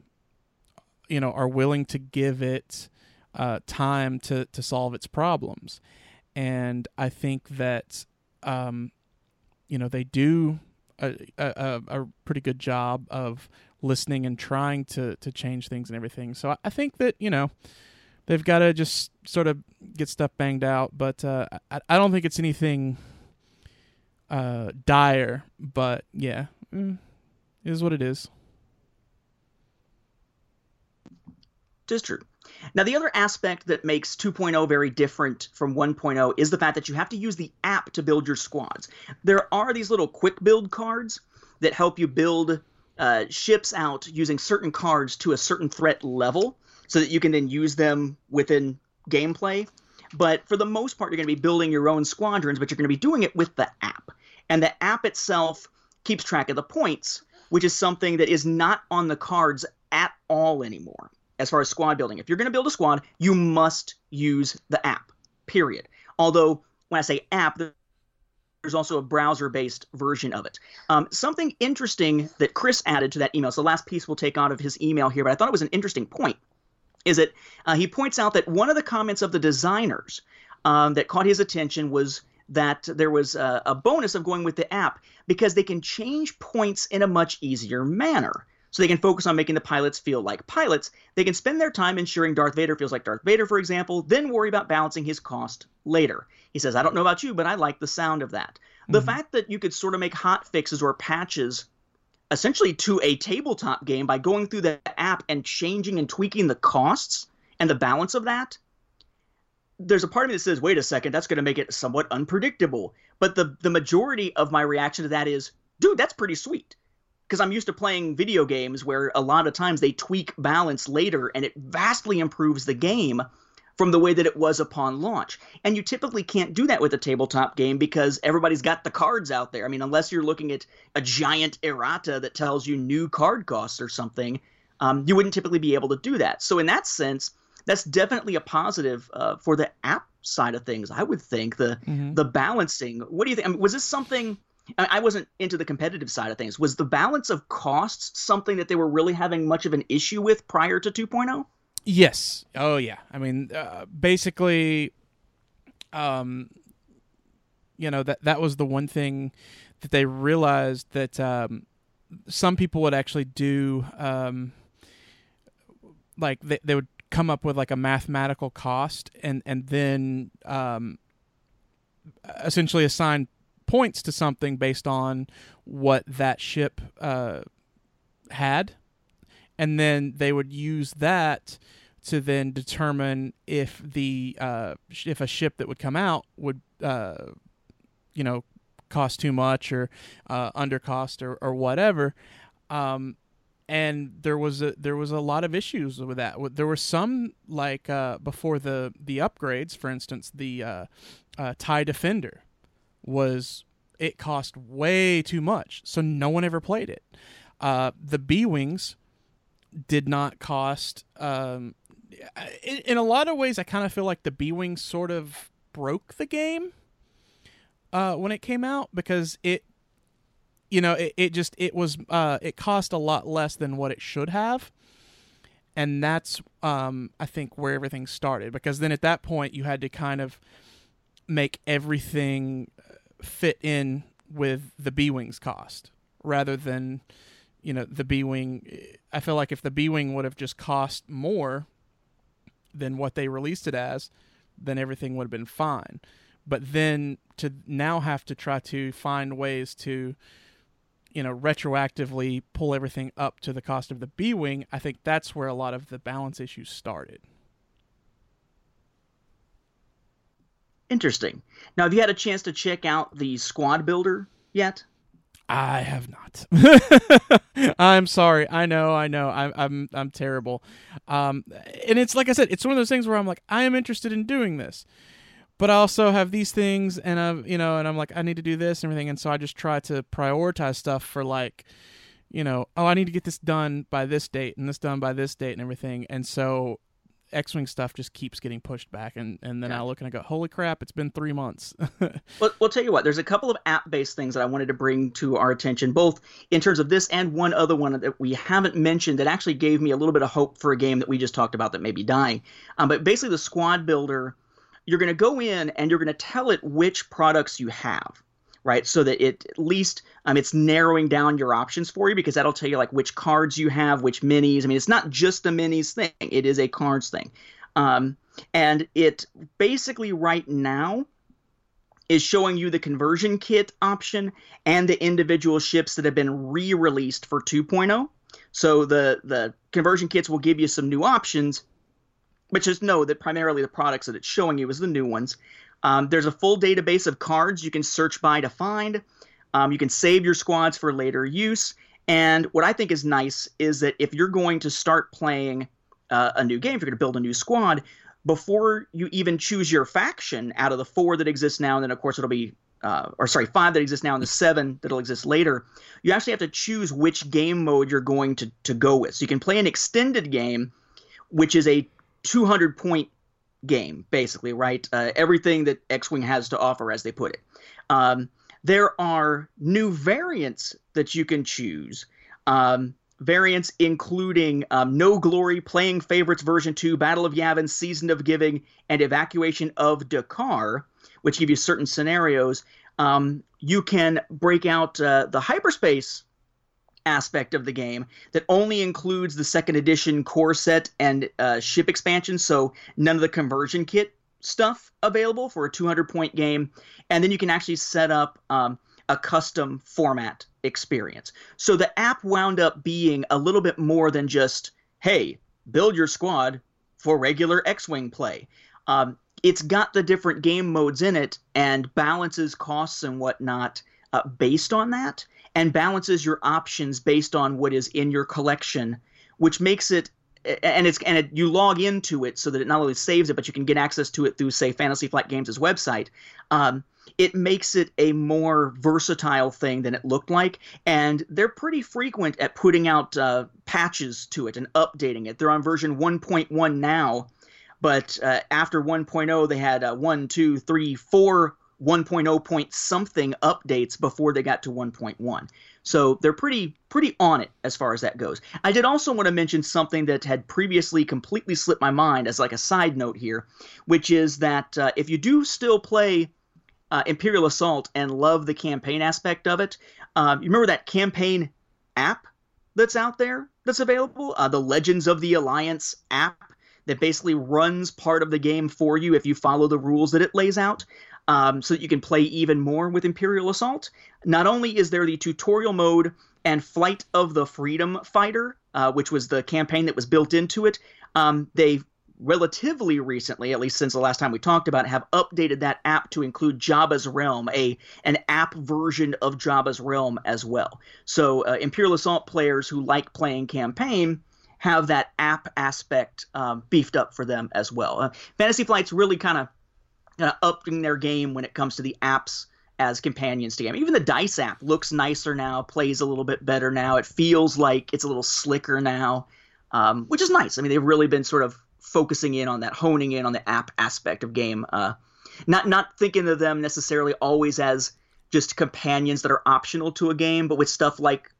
you know, are willing to give it uh, time to to solve its problems and I think that um, you know they do a, a, a pretty good job of listening and trying to to change things and everything. So I, I think that you know they've got to just sort of get stuff banged out, but uh, I, I don't think it's anything uh, dire. But yeah, mm, is what it is. Just true. Now, the other aspect that makes 2.0 very different from 1.0 is the fact that you have to use the app to build your squads. There are these little quick build cards that help you build uh, ships out using certain cards to a certain threat level so that you can then use them within gameplay. But for the most part, you're going to be building your own squadrons, but you're going to be doing it with the app. And the app itself keeps track of the points, which is something that is not on the cards at all anymore as far as squad building. If you're going to build a squad, you must use the app, period. Although, when I say app, there's also a browser based version of it. Um, something interesting that Chris added to that email, so the last piece we'll take out of his email here, but I thought it was an interesting point, is that uh, he points out that one of the comments of the designers um, that caught his attention was that there was a, a bonus of going with the app because they can change points in a much easier manner so they can focus on making the pilots feel like pilots. They can spend their time ensuring Darth Vader feels like Darth Vader, for example, then worry about balancing his cost later. He says, I don't know about you, but I like the sound of that. The fact that you could sort of make hot fixes or patches essentially to a tabletop game by going through the app and changing and tweaking the costs and the balance of that. There's a part of me that says, wait a second, that's going to make it somewhat unpredictable. But the, the majority of my reaction to that is, dude, that's pretty sweet because I'm used to playing video games where a lot of times they tweak balance later and it vastly improves the game from the way that it was upon launch. And you typically can't do that with a tabletop game because everybody's got the cards out there. I mean, unless you're looking at a giant errata that tells you new card costs or something, um, you wouldn't typically be able to do that. So, in that sense, that's definitely a positive uh, for the app side of things. I would think the the balancing. What do you think? I mean, was this something? I wasn't into the competitive side of things. Was the balance of costs something that they were really having much of an issue with prior to oh? 2.0? Yes. Oh yeah. I mean, uh, basically, um, you know that that was the one thing that they realized that um, some people would actually do, um, like they they would come up with like a mathematical cost and and then um, essentially assign points to something based on what that ship uh, had and then they would use that to then determine if the uh, if a ship that would come out would uh, you know cost too much or uh, under cost or, or whatever. Um, and there was a there was a lot of issues with that. There were some like uh, before the the upgrades for instance the uh, uh, tie defender was it cost way too much. So no one ever played it. Uh, the b wings did not cost um in, in a lot of ways i kind of feel like the b-wing sort of broke the game uh when it came out because it you know it, it just it was uh it cost a lot less than what it should have. And that's um i think where everything started because then at that point you had to kind of make everything fit in with the b-wings cost rather than you know the b-wing i feel like if the b-wing would have just cost more than what they released it as then everything would have been fine but then to now have to try to find ways to you know, retroactively pull everything up to the cost of the B wing, I think that's where a lot of the balance issues started. Interesting. Now, have you had a chance to check out the squad builder yet? I have not. I'm sorry. I know. I know. I'm. I'm. I'm terrible. Um, and it's like I said. It's one of those things where I'm like, I am interested in doing this, but I also have these things, and I'm, you know, and I'm like, I need to do this and everything, and so I just try to prioritize stuff for like, you know, oh, I need to get this done by this date and this done by this date and everything, and so X-wing stuff just keeps getting pushed back, and and then Yeah. I look and I go, holy crap, it's been three months. Well, we'll tell you what. There's a couple of app-based things that I wanted to bring to our attention, both in terms of this and one other one that we haven't mentioned that actually gave me a little bit of hope for a game that we just talked about that may be dying. Um, but basically, the squad builder, you're going to go in and you're going to tell it which products you have, right? So that it at least um, it's narrowing down your options for you because that'll tell you like which cards you have, which minis. I mean, it's not just a minis thing; it is a cards thing. Um, and it basically right now is showing you the conversion kit option and the individual ships that have been re-released for 2.0. So the the conversion kits will give you some new options, but just know that primarily the products that it's showing you is the new ones. Um, there's a full database of cards you can search by to find. Um, you can save your squads for later use. And what I think is nice is that if you're going to start playing uh, a new game, if you're going to build a new squad, before you even choose your faction out of the four that exist now, and then of course it'll be, uh, or sorry, five that exist now and the seven that'll exist later, you actually have to choose which game mode you're going to, to go with. So you can play an extended game, which is a 200 point game, basically, right? Uh, everything that X Wing has to offer, as they put it. Um, there are new variants that you can choose. Um, variants including um, No Glory, Playing Favorites Version 2, Battle of Yavin, Season of Giving, and Evacuation of D'Qar, which give you certain scenarios. Um, you can break out uh, the hyperspace aspect of the game that only includes the second edition core set and uh, ship expansion, so none of the conversion kit stuff available for a 200 point game. And then you can actually set up um, a custom format experience. So the app wound up being a little bit more than just, hey, build your squad for regular X Wing play. Um, it's got the different game modes in it and balances costs and whatnot uh, based on that, and balances your options based on what is in your collection, which makes it and it's and it, you log into it so that it not only saves it, but you can get access to it through, say, Fantasy Flight Games' website. Um, it makes it a more versatile thing than it looked like, and they're pretty frequent at putting out uh, patches to it and updating it. They're on version 1.1 now, but uh, after 1.0, they had uh, one, two, three, four 1.0 point something updates before they got to 1.1. So they're pretty pretty on it as far as that goes. I did also want to mention something that had previously completely slipped my mind as like a side note here, which is that uh, if you do still play uh, Imperial Assault and love the campaign aspect of it, um, you remember that campaign app that's out there that's available, uh, the Legends of the Alliance app that basically runs part of the game for you if you follow the rules that it lays out um, so that you can play even more with Imperial Assault. Not only is there the tutorial mode and Flight of the Freedom Fighter, uh, which was the campaign that was built into it, um, they relatively recently, at least since the last time we talked about it, have updated that app to include Jabba's Realm, a an app version of Jabba's Realm as well. So uh, Imperial Assault players who like playing campaign have that app aspect um, beefed up for them as well. Uh, Fantasy Flight's really kind of kind of upping their game when it comes to the apps as companions to game. Even the Dice app looks nicer now, plays a little bit better now. It feels like it's a little slicker now, um, which is nice. I mean, they've really been sort of focusing in on that, honing in on the app aspect of game. Uh, not not thinking of them necessarily always as just companions that are optional to a game, but with stuff like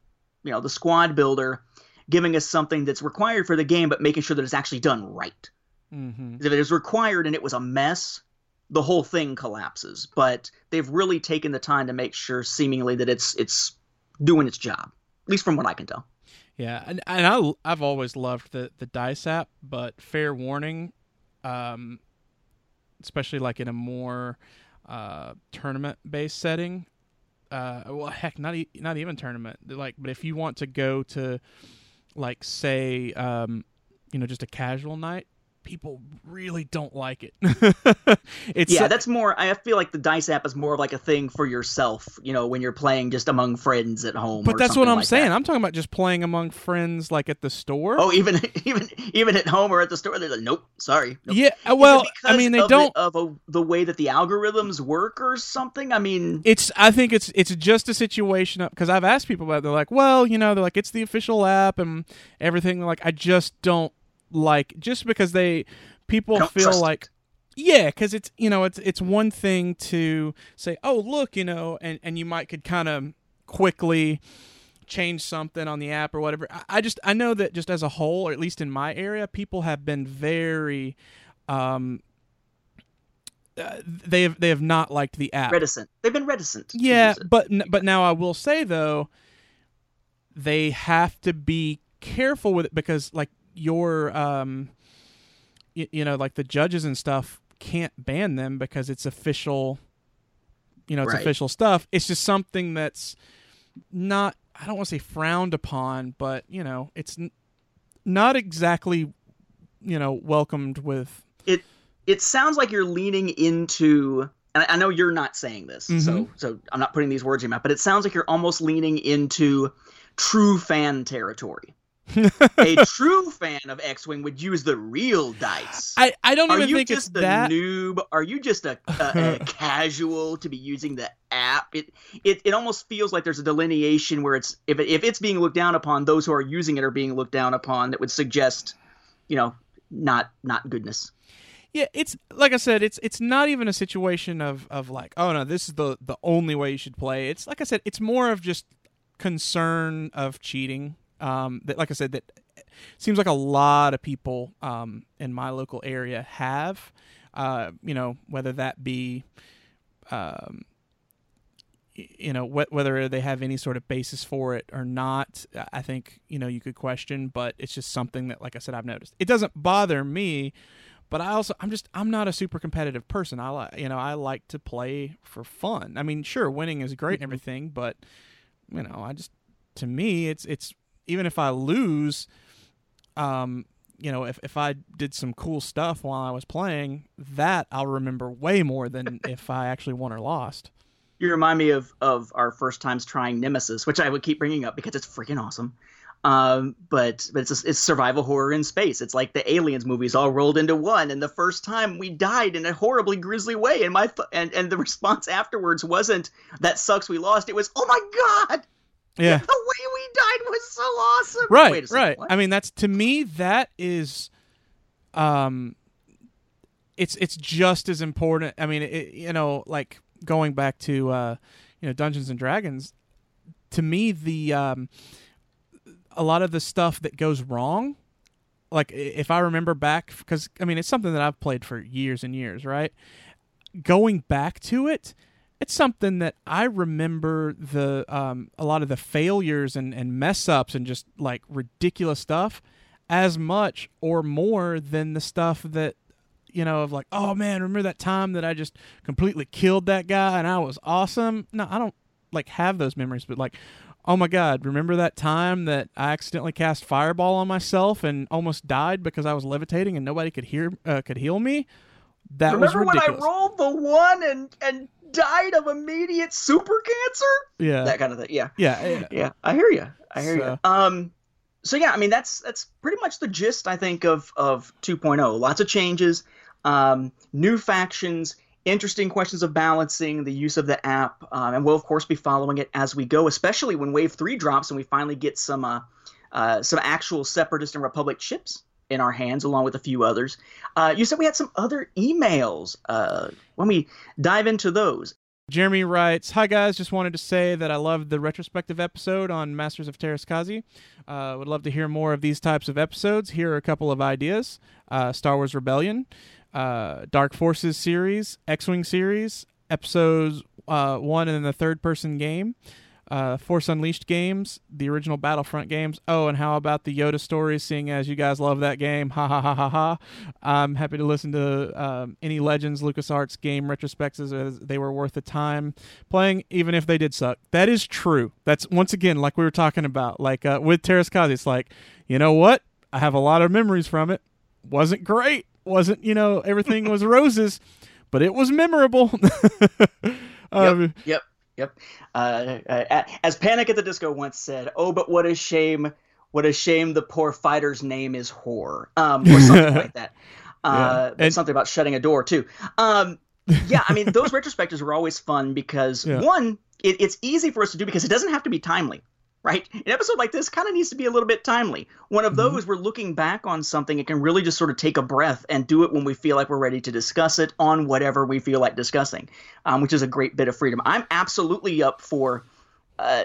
you know the squad builder, giving us something that's required for the game, but making sure that it's actually done right. mm-hmm. If it is required and it was a mess, the whole thing collapses. But they've really taken the time to make sure, seemingly, that it's it's doing its job. At least from what I can tell. Yeah, and, and I I've always loved the the dice app, but fair warning, um, especially like in a more uh, tournament based setting, uh, well, heck, not e- not even tournament. Like, but if you want to go to, like, say, um, you know, just a casual night, people really don't like it. it's yeah, that's more. I feel like the dice app is more of like a thing for yourself. You know, when you're playing just among friends at home. but or that's what I'm like saying. that. I'm talking about just playing among friends, like at the store. Oh, even even even at home or at the store, they're like, nope, sorry. Nope. yeah. Is it Well, I mean, they of don't. the, of a, the way that the algorithms work or something. I mean, It's. I think it's. It's just a situation of because I've asked people about. It. They're like, well, you know, they're like, it's the official app and everything. They're like, I just don't like just because they people don't feel like it. Yeah, because it's you know it's it's one thing to say, oh look, you know, and and you might could kind of quickly change something on the app or whatever. I, I just I know that just as a whole, or at least in my area, people have been very, um, uh, they have they have not liked the app. reticent. They've been reticent. Yeah, but n- but now I will say though, they have to be careful with it because like your um, y- you know, like the judges and stuff can't ban them because it's official. You know, it's Right. official stuff. It's just something that's not. I don't want to say frowned upon, but you know, it's n- not exactly you know welcomed with. it it sounds like you're leaning into and I I know you're not saying this, so Mhm. so I'm not putting these words in your mouth, but it sounds like you're almost leaning into true fan territory. A true fan of X-wing would use the real dice. I I don't Are even you think just it's a that. noob? Are you just a, a, a casual to be using the app? It, it it almost feels like there's a delineation where it's if it, if it's being looked down upon, those who are using it are being looked down upon. That would suggest, you know, not not goodness. Yeah, it's like I said, it's it's not even a situation of of like, oh no, this is the the only way you should play. It's like I said, it's more of just concern of cheating. Um, that like I said, that seems like a lot of people um in my local area have. Uh, you know, whether that be, um, you know, wh- whether they have any sort of basis for it or not, I think you know you could question. But it's just something that, like I said, I've noticed. It doesn't bother me but I also I'm just I'm not a super competitive person. I like you know I like to play for fun. I mean, sure, winning is great and everything, but you know I just to me it's it's even if I lose, um, you know if if I did some cool stuff while I was playing, that I'll remember way more than if I actually won or lost. You remind me of of our first times trying Nemesis, which I would keep bringing up because it's freaking awesome. Um, but but it's it's survival horror in space. It's like the Aliens movies all rolled into one. And the first time we died in a horribly grisly way, and my th- and and the response afterwards wasn't that sucks we lost. It was oh my god, Yeah. the way we died was so awesome. right Wait a second, right what? i mean that's to me that is um it's it's just as important i mean it, you know like going back to uh you know dungeons and dragons to me the um a lot of the stuff that goes wrong like if i remember back because i mean it's something that i've played for years and years right going back to it it's something that I remember the um, a lot of the failures and, and mess ups and just like ridiculous stuff as much or more than the stuff that you know of like oh man remember that time that I just completely killed that guy and I was awesome? No I don't like have those memories but like oh my god remember that time that I accidentally cast fireball on myself and almost died because I was levitating and nobody could hear uh, could heal me that Remember was when I rolled the one and and died of immediate super cancer? yeah That kind of thing. Yeah. yeah yeah yeah i hear you i hear So- you um so yeah i mean that's that's pretty much the gist i think of of 2.0 lots of changes um new factions interesting questions of balancing the use of the app um, and we'll of course be following it as we go especially when wave 3 drops and we finally get some uh, uh some actual separatist and republic chips in our hands along with a few others. Uh you said we had some other emails. Uh when we dive into those? Jeremy writes, "Hi guys, just wanted to say that I loved the retrospective episode on Masters of Teräs Käsi. Uh, would love to hear more of these types of episodes. Here are a couple of ideas: uh, Star Wars Rebellion, uh, Dark Forces series, X-wing series, episodes uh, one in the third-person game, uh, Force Unleashed games, the original Battlefront games. Oh, and how about the Yoda stories? Seeing as you guys love that game, ha ha ha ha ha. I'm happy to listen to um, any Legends LucasArts game retrospects as they were worth the time playing, even if they did suck. That is true. That's once again like we were talking about, like uh, with Teräs Käsi. It's like, you know what? I have a lot of memories from it. Wasn't great. Wasn't you know everything was roses, but it was memorable. um, Yep, yep, yep. Uh, uh, as Panic at the Disco once said, "Oh, but what a shame! What a shame! The poor fighter's name is Whore," um, or something like that. Uh, Yeah. And- something about shutting a door too. Um, yeah, I mean, those retrospectives were always fun because Yeah. one, it, it's easy for us to do because it doesn't have to be timely. Right, an episode like this kind of needs to be a little bit timely. One of Mm-hmm. those we're looking back on something, it can really just sort of take a breath and do it when we feel like we're ready to discuss it on whatever we feel like discussing, um, which is a great bit of freedom. I'm absolutely up for uh,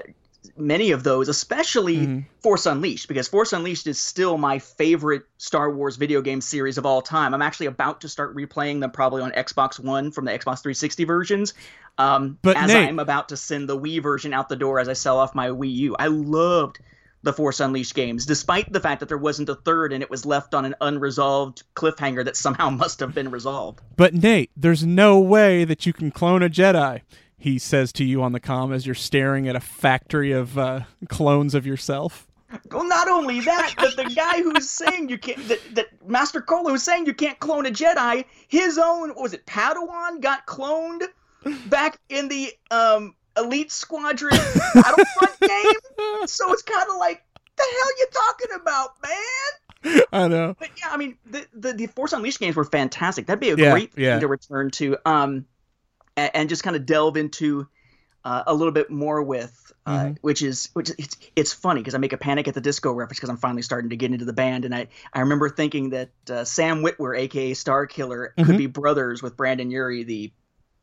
many of those, especially Mm-hmm. Force Unleashed, because Force Unleashed is still my favorite Star Wars video game series of all time. I'm actually about to start replaying them probably on Xbox One from the Xbox 360 versions. Um, But as Nate- I'm about to send the Wii version out the door as I sell off my Wii U, I loved the Force Unleashed games, despite the fact that there wasn't a third and it was left on an unresolved cliffhanger that somehow must have been resolved. But Nate, there's no way that you can clone a Jedi. He says to you on the comm as you're staring at a factory of uh, clones of yourself. Well, not only that, but the guy who's saying you can't, that, that Master Kota who's saying you can't clone a Jedi, his own, what was it, Padawan got cloned back in the um, Elite Squadron Battlefront game. So it's kind of like, the hell you talking about, man? I know. But yeah, I mean, the, the, the Force Unleashed games were fantastic. That'd be a Yeah, great yeah. thing to return to, um, and, and just kind of delve into uh, a little bit more with, uh, Mhm. which is which it's it's funny because I make a Panic at the Disco reference because I'm finally starting to get into the band, and I I remember thinking that uh, Sam Witwer, aka Starkiller, Mhm. could be brothers with Brendon Urie, the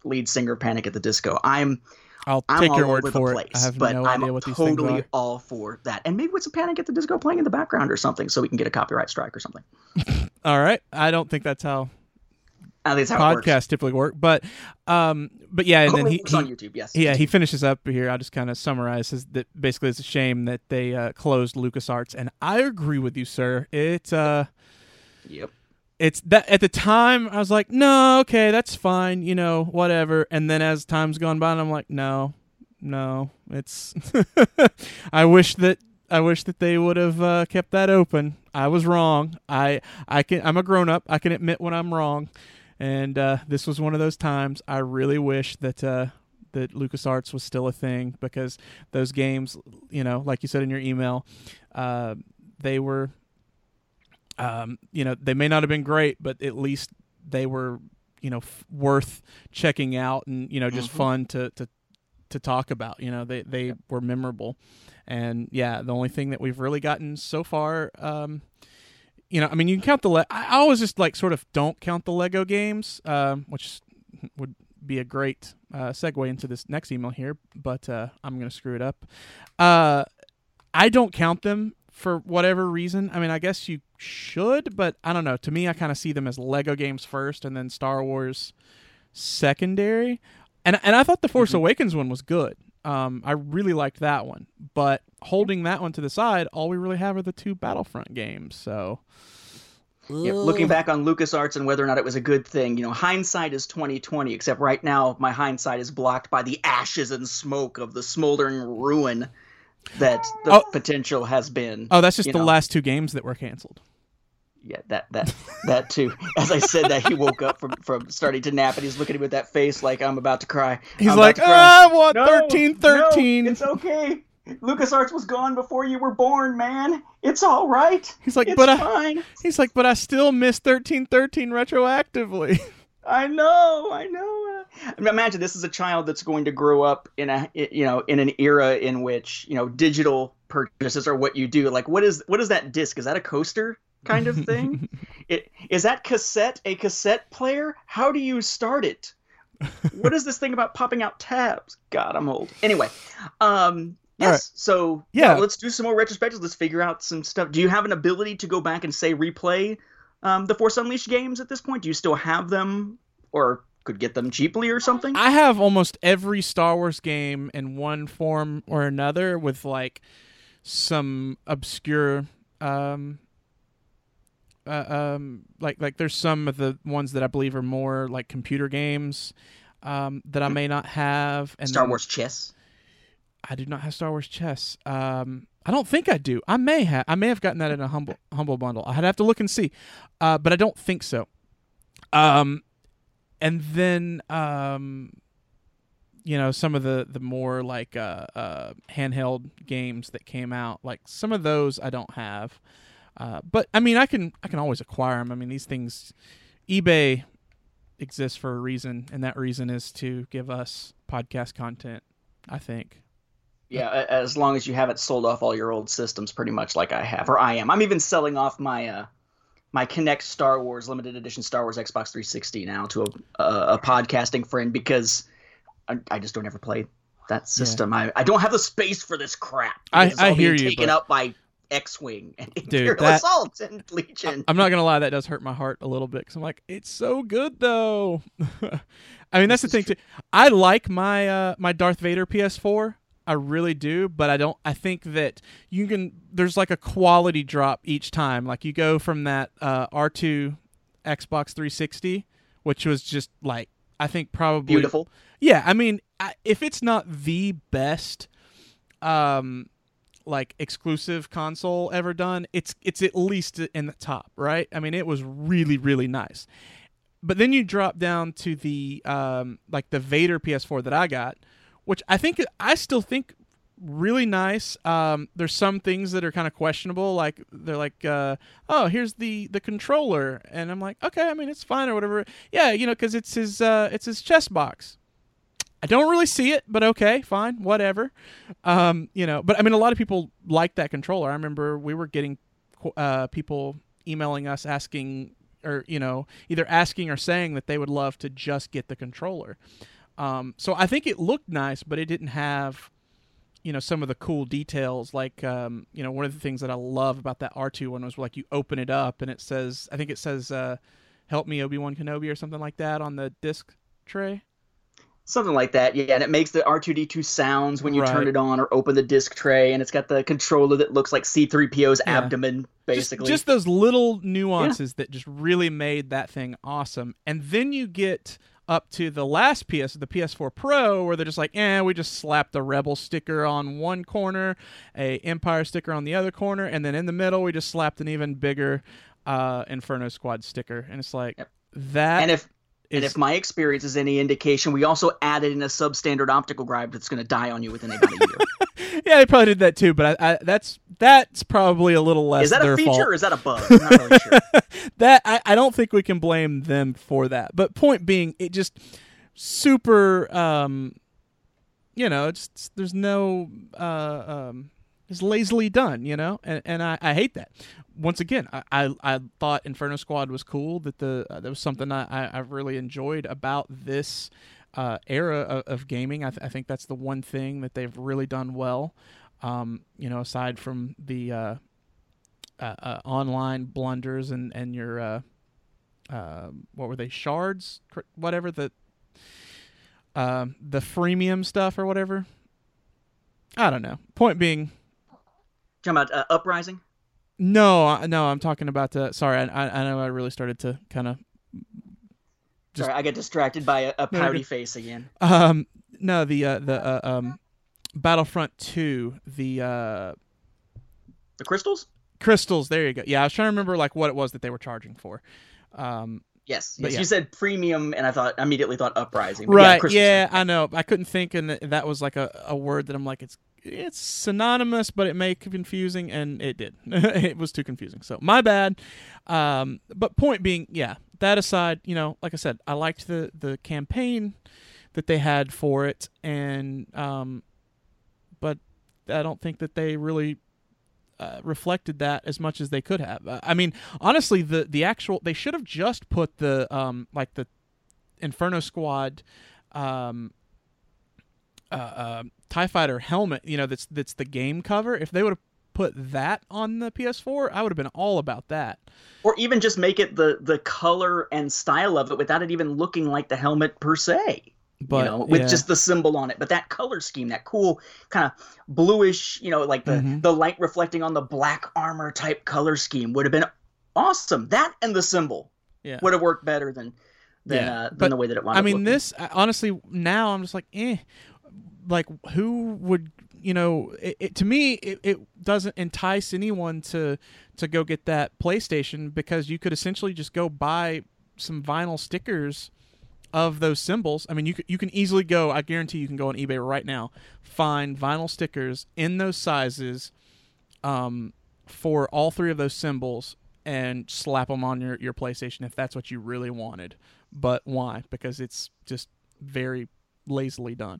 lead singer of Panic at the Disco. I'm I'll I'm take your word the for place, it. I have but no I'm idea what these things totally are. all for that, and maybe with some Panic at the Disco playing in the background or something, so we can get a copyright strike or something. All right. I don't think that's how I think that's how podcasts typically work, but um, but yeah, and Oh, then he, he on YouTube. Yes. yeah he finishes up here. I'll just kind of summarize his, that basically it's a shame that they uh, closed LucasArts, and I agree with you, sir. It uh, Yep. it's that at the time I was like, no, okay, that's fine, you know, whatever. And then as time's gone by, I'm like, no, no, it's. I wish that I wish that they would have uh, kept that open. I was wrong. I I can I'm a grown up. I can admit when I'm wrong, and uh, this was one of those times. I really wish that. Uh, that LucasArts was still a thing because those games, you know, like you said in your email, uh, they were um, you know, they may not have been great, but at least they were, you know, f- worth checking out and you know just Mhm. fun to to to talk about. You know, they they were memorable, and yeah, the only thing that we've really gotten so far. Um, you know, I mean, you can count the. Le- I always just like sort of don't count the Lego games, um, which would be a great uh, segue into this next email here, but uh, I'm gonna screw it up. Uh, I don't count them for whatever reason. I mean, I guess you should, but I don't know. To me, I kind of see them as Lego games first, and then Star Wars secondary. And and I thought the Force Awakens one was good. Um, I really liked that one, but holding that one to the side, all we really have are the two Battlefront games. So Yeah, looking back on LucasArts and whether or not it was a good thing, you know, hindsight is 2020, except right now my hindsight is blocked by the ashes and smoke of the smoldering ruin that the Oh. potential has been. Oh, that's just the know. last two games that were canceled. Yeah, that that that too. As I said that, he woke up from from starting to nap, and he's looking at me with that face like I'm about to cry. He's I'm like, cry." "Ah, I want No, thirteen, thirteen. No, it's okay. LucasArts was gone before you were born, man. It's all right. He's like, it's "But I-" fine. He's like, but I still miss thirteen, thirteen retroactively. I know, I know. I mean, imagine this is a child that's going to grow up in a you know in an era in which you know digital purchases are what you do. Like, what is what is that disc? Is that a coaster kind of thing? it is that cassette a cassette player? How do you start it? what is this thing about popping out tabs? God, I'm old. Anyway, um, yes. Right. So Yeah. let's do some more retrospectives. Let's figure out some stuff. Do you have an ability to go back and say replay um, the Force Unleashed games at this point? Do you still have them, or could get them cheaply or something. I have almost every Star Wars game in one form or another with like some obscure um uh, um like like there's some of the ones that I believe are more like computer games um that I may not have and Star then Wars chess. I do not have Star Wars chess. Um I don't think I do. I may have I may have gotten that in a humble humble bundle. I'd have to look and see. Uh but I don't think so. Um and then um you know some of the the more like uh, uh handheld games that came out like some of those i don't have uh but i mean i can i can always acquire them i mean these things ebay exists for a reason and that reason is to give us podcast content i think Yeah, as long as you haven't sold off all your old systems, pretty much like I have, or I am. I'm even selling off my uh, my Kinect Star Wars limited edition Star Wars Xbox 360 now to a a, a podcasting friend because I, I just don't ever play that system. I, I don't have the space for this crap. I- I hear you, Taken but- up by X-wing and Imperial that- Assault and Legion. i'm not gonna lie that does hurt my heart a little bit because i'm like it's so good though i mean that's the thing is too i like my uh my darth vader ps4 I really do, but I don't. I think that you can. There's like a quality drop each time. Like you go from that uh, R2 Xbox 360, which was just like I think probably Beautiful. Yeah, I mean, I, if it's not the best, um, like exclusive console ever done, it's it's at least in the top, right? I mean, it was really really nice. But then you drop down to the um, like the Vader PS4 that I got, which I think I still think really nice. Um, there's some things that are kind of questionable, like they're like, uh, oh, here's the the controller, and I'm like, okay, I mean it's fine or whatever. Yeah, you know, because it's his uh, it's his chest box. I don't really see it, but okay, fine, whatever. Um, you know, but I mean, a lot of people like that controller. I remember we were getting uh, people emailing us asking, or you know, either asking or saying that they would love to just get the controller. Um, so I think it looked nice, but it didn't have, you know, some of the cool details. Like, um, you know, one of the things that I love about that R2 one was like you open it up and it says, I think it says, uh, "Help me, Obi Wan Kenobi" or something like that on the disc tray. Something like that, yeah. And it makes the R2D2 sounds when you Right. turn it on or open the disc tray, and it's got the controller that looks like C3PO's Yeah. abdomen, basically. Just, those little nuances that just really made that thing awesome. And then you get up to the last PS, the PS4 Pro, where they're just like, eh, we just slapped the Rebel sticker on one corner, a Empire sticker on the other corner, and then in the middle we just slapped an even bigger uh, Inferno Squad sticker. And it's like Yep. that and if and if my experience is any indication, we also added in a substandard optical drive that's going to die on you within about a year. yeah, they probably did that too, but I, I, that's that's probably a little less is that a feature fault. or is that a bug? I'm not really sure. that I, I don't think we can blame them for that. But point being, it just super um you know, it's there's no uh um it's lazily done, you know, and and I, I hate that. Once again, I, I I thought Inferno Squad was cool. That the uh, that was something I I, really enjoyed about this uh, era of, of gaming. I, th- I think that's the one thing that they've really done well. Um, you know, aside from the uh, uh, uh, online blunders and and your uh, uh, what were they shards, whatever the um, the freemium stuff or whatever. I don't know. Point being, Talking about Uprising. No, I- no, I'm talking about the. Sorry, I, I I know I really started to kind of Just- Sorry, I get distracted by a, a pouty good. face again. um no the uh, the uh, um Battlefront Two the uh The crystals? crystals. There you go. Yeah, I was trying to remember like what it was that they were charging for. Um, Yes. But Yes. yeah. You said premium, and I thought I immediately thought Uprising. But Yeah, right yeah, i know i couldn't think and that was like a, a word that i'm like it's it's synonymous but it may be confusing and it did. It was too confusing. So my bad. Um but point being yeah that aside you know like i said i liked the the campaign that they had for it and um but i don't think that they really uh, reflected that as much as they could have. Uh, I mean, honestly, the the actual they should have just put the um like the Inferno Squad um uh, uh Tie Fighter helmet, you know, that's that's the game cover. If they would have put that on the PS4, I would have been all about that. Or even just make it the the color and style of it without it even looking like the helmet per se. But you know, with yeah. just the symbol on it. But that color scheme, that cool kind of bluish, you know, like the Mhm. the light reflecting on the black armor type color scheme would have been awesome. That and the symbol yeah. would have worked better than than Yeah, uh, than but, the way that it wound I mean, looking. this honestly now I'm just like, eh. Like, who would you know? It, it, to me, it, it doesn't entice anyone to to go get that PlayStation because you could essentially just go buy some vinyl stickers of those symbols. I mean, you you can easily go. I guarantee you can go on eBay right now, find vinyl stickers in those sizes, um, for all three of those symbols, and slap them on your your PlayStation if that's what you really wanted. But why? Because it's just very lazily done.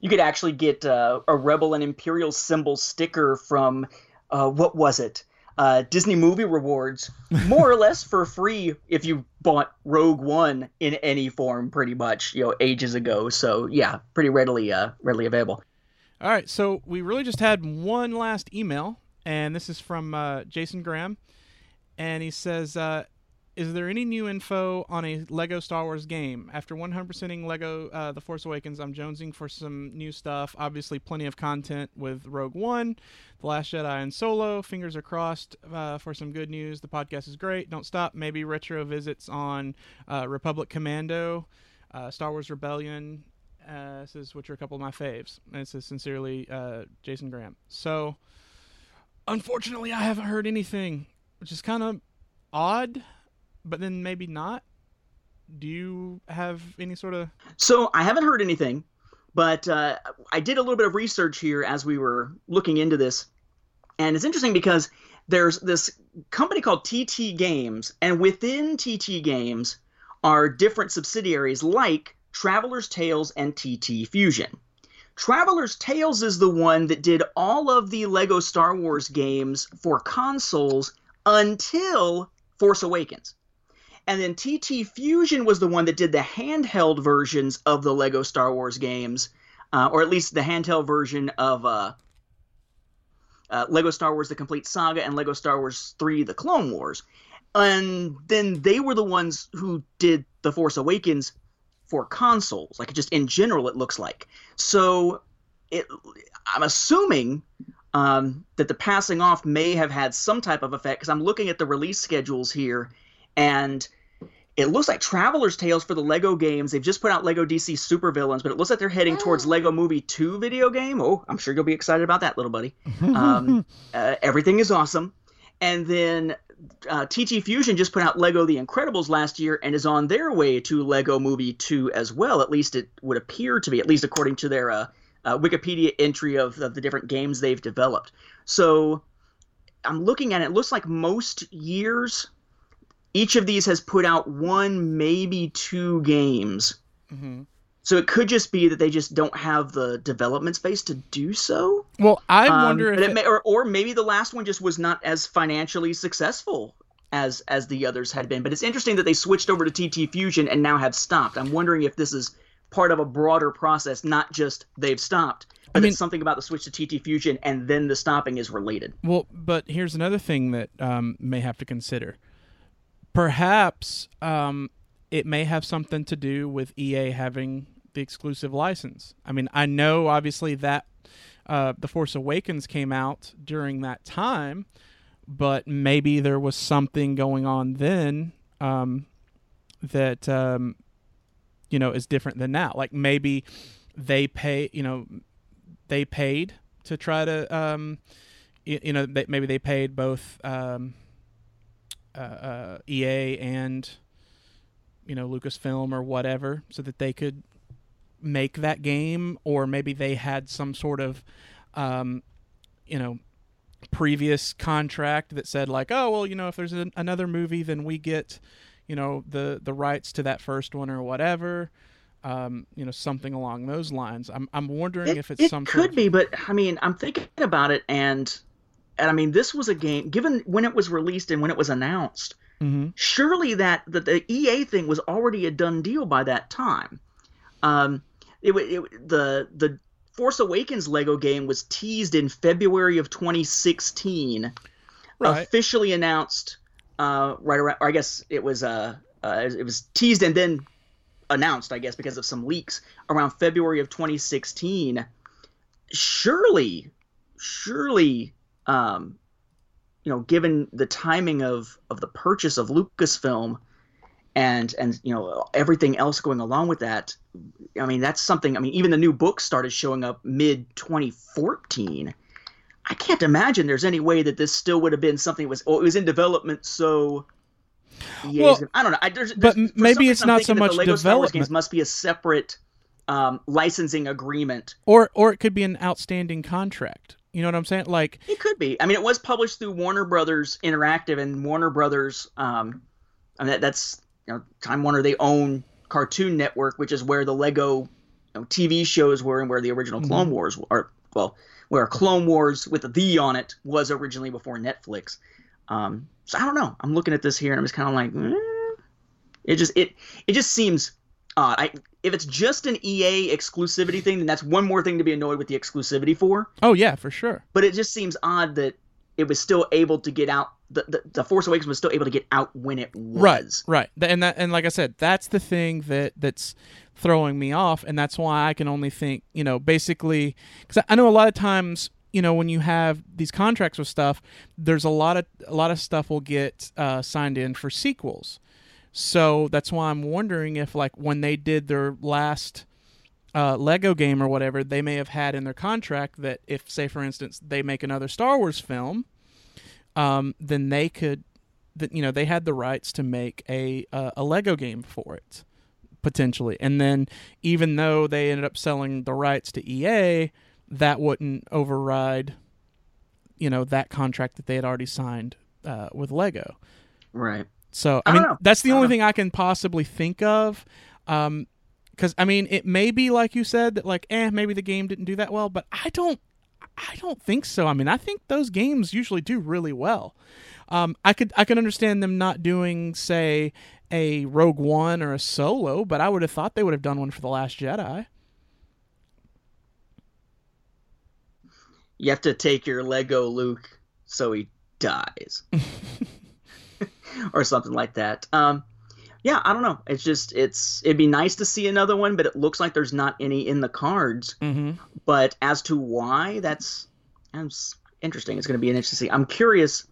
You could actually get uh, a rebel and imperial symbol sticker from uh, what was it? Uh, disney movie rewards more or less for free if you bought rogue one in any form pretty much you know ages ago. So yeah pretty readily uh, readily available. All right, so we really just had one last email, and this is from uh, Jason Graham, and he says, uh, "Is there any new info on a Lego Star Wars game? After 100%ing Lego uh, The Force Awakens, I'm jonesing for some new stuff. Obviously, plenty of content with Rogue One, The Last Jedi, and Solo. Fingers are crossed uh, for some good news. The podcast is great. Don't stop. Maybe retro visits on uh, Republic Commando, uh, Star Wars Rebellion." Uh, says which are a couple of my faves. And says sincerely, uh, Jason Graham. So, unfortunately, I haven't heard anything, which is kind of odd, but then maybe not. Do you have any sort of? so i haven't heard anything but uh, i did a little bit of research here as we were looking into this and it's interesting because there's this company called tt games and within tt games are different subsidiaries like traveler's tales and tt fusion traveler's tales is the one that did all of the lego star wars games for consoles until force awakens and then TT Fusion was the one that did the handheld versions of the Lego Star Wars games, uh, or at least the handheld version of uh, uh, Lego Star Wars: The Complete Saga and Lego Star Wars 3: The Clone Wars. And then they were the ones who did The Force Awakens for consoles, like just in general, it looks like. So, it, I'm assuming um, that the passing off may have had some type of effect because I'm looking at the release schedules here, and it looks like Traveler's Tales for the Lego games. They've just put out Lego DC Supervillains, but it looks like they're heading towards Lego Movie 2 video game. Oh, I'm sure you'll be excited about that, little buddy. Um, uh, everything is awesome. And then uh, TT Fusion just put out Lego The Incredibles last year and is on their way to Lego Movie 2 as well. At least it would appear to be, at least according to their uh, uh, Wikipedia entry of, of the different games they've developed. So I'm looking at it, it looks like most years each of these has put out one, maybe two games. Mm-hmm. So it could just be that they just don't have the development space to do so. Well, I Um, wonder if it may, or, or maybe the last one just was not as financially successful as as the others had been. But it's interesting that they switched over to TT Fusion and now have stopped. I'm wondering if this is part of a broader process, not just they've stopped, but mean- it's something about the switch to TT Fusion and then the stopping is related. Well, but here's another thing that um, may have to consider. Perhaps um, it may have something to do with EA having the exclusive license. I mean, I know obviously that uh, The Force Awakens came out during that time, but maybe there was something going on then um, that um, you know is different than now. Like maybe they pay, you know, they paid to try to um, you, you know they, maybe they paid both um, uh, uh, EA and you know Lucasfilm or whatever so that they could make that game or maybe they had some sort of um, you know previous contract that said like oh well you know if there's an, another movie then we get you know the the rights to that first one or whatever um, you know something along those lines. I'm i'm wondering It, if it's it some could sort of, be, but I mean, I'm thinking about it, and and I mean, this was a game. Given when it was released and when it was announced, Mhm. surely that that the EA thing was already a done deal by that time. Um, it, it the the Force Awakens Lego game was teased in February of 2016, Right. officially announced uh, right around. Or I guess it was uh, uh, it was teased and then announced. I guess because of some leaks around February of 2016. Surely, surely, um, you know, given the timing of of the purchase of Lucasfilm and and you know everything else going along with that i mean that's something i mean even the new books started showing up mid 2014 i can't imagine there's any way that this still would have been something that was oh, it was in development so Well, I don't know. I, there's, but there's- maybe it's not so much the Lego development. games must be a separate um, licensing agreement. or or it could be an outstanding contract. You know what I'm saying? Like It could be. I mean, it was published through Warner Brothers Interactive and Warner Brothers. Um, I mean, that, that's you know, Time Warner. They own Cartoon Network, which is where the Lego you know, TV shows were and where the original Clone Wars are. Well, where Clone Wars with a the on it was originally before Netflix. Um, so I don't know. I'm looking at this here and I'm just kind of like, eh. it just it it just seems odd. I if it's just an EA exclusivity thing, then that's one more thing to be annoyed with the exclusivity for oh yeah, for sure. but it just seems odd that it was still able to get out. The, the, the Force Awakens was still able to get out when it was. Right, right. And that, and like I said, that's the thing that that's throwing me off, and that's why I can only think, you know, basically, because I know a lot of times, you know, when you have these contracts with stuff, there's a lot of a lot of stuff will get uh, signed in for sequels. So that's why I'm wondering if, like, when they did their last uh, Lego game or whatever, they may have had in their contract that if, say, for instance, they make another Star Wars film, um, then they could that you know they had the rights to make a uh, a Lego game for it potentially, and then even though they ended up selling the rights to EA, that wouldn't override you know that contract that they had already signed uh, with Lego. Right. So I, I mean, know. that's the only know. thing I can possibly think of. Um, because I mean, it may be like you said that like, eh, maybe the game didn't do that well, but I don't, I don't think so. I mean, I think those games usually do really well. Um, I could, I could understand them not doing, say, a Rogue One or a Solo, but I would have thought they would have done one for the Last Jedi. You have to take your Lego Luke so he dies, or something like that. Um, yeah, I don't know. It's just it's it'd be nice to see another one, but it looks like there's not any in the cards. Mm-hmm. But as to why, that's that's interesting. It's going to be an interesting. I'm curious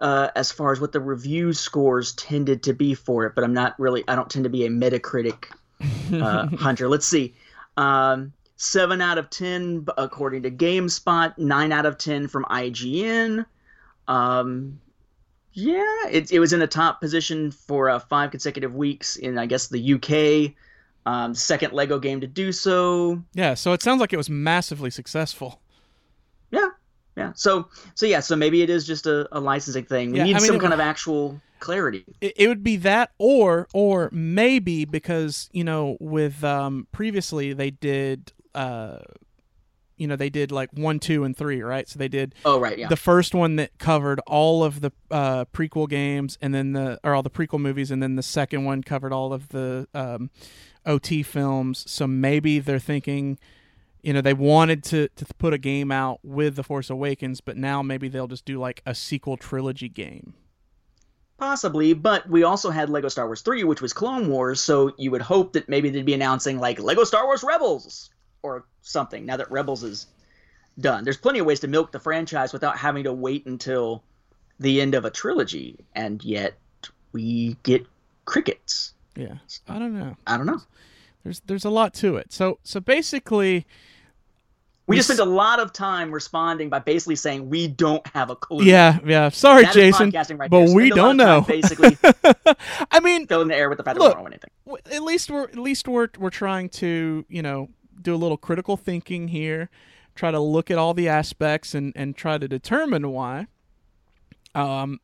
uh, as far as what the review scores tended to be for it, but I'm not really. I don't tend to be a Metacritic uh, hunter. Let's see. Um, seven out of ten according to GameSpot. Nine out of ten from IGN. Um, yeah, it, it was in the top position for uh, five consecutive weeks in, I guess, the UK. Um, second Lego game to do so. Yeah, so it sounds like it was massively successful. Yeah, yeah. So, so yeah. So maybe it is just a, a licensing thing. We Yeah, need I mean, some kind of actual clarity. it, it would be that or or maybe because you know with um previously they did uh you know they did like one two and three right so they did Oh, right. Yeah. the first one that covered all of the uh prequel games and then the or all the prequel movies and then the second one covered all of the um ot films so maybe they're thinking you know they wanted to to put a game out with the force awakens but now maybe they'll just do like a sequel trilogy game Possibly, but we also had Lego Star Wars 3, which was Clone Wars, so you would hope that maybe they'd be announcing like Lego Star Wars Rebels or something now that Rebels is done. There's plenty of ways to milk the franchise without having to wait until the end of a trilogy, and yet we get crickets. yeah i don't know I don't know. There's there's a lot to it. So so basically, We, We just spent a lot of time responding by basically saying we don't have a clue. yeah, yeah. Sorry, That Jason, podcasting right but we don't know. basically I mean, filling the air with the fact that Look, we don't know anything. at least we're at least we're we're trying to you know do a little critical thinking here, try to look at all the aspects and and try to determine why. Um,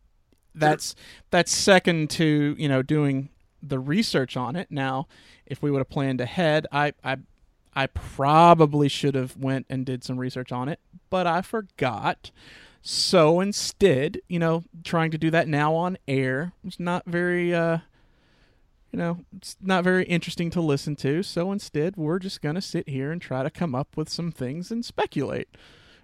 that's that's second to you know doing the research on it. Now, if we would have planned ahead, I I I probably should have went and did some research on it, but I forgot. So instead, you know, trying to do that now on air was not very uh you know, it's not very interesting to listen to. So instead, we're just going to sit here and try to come up with some things and speculate.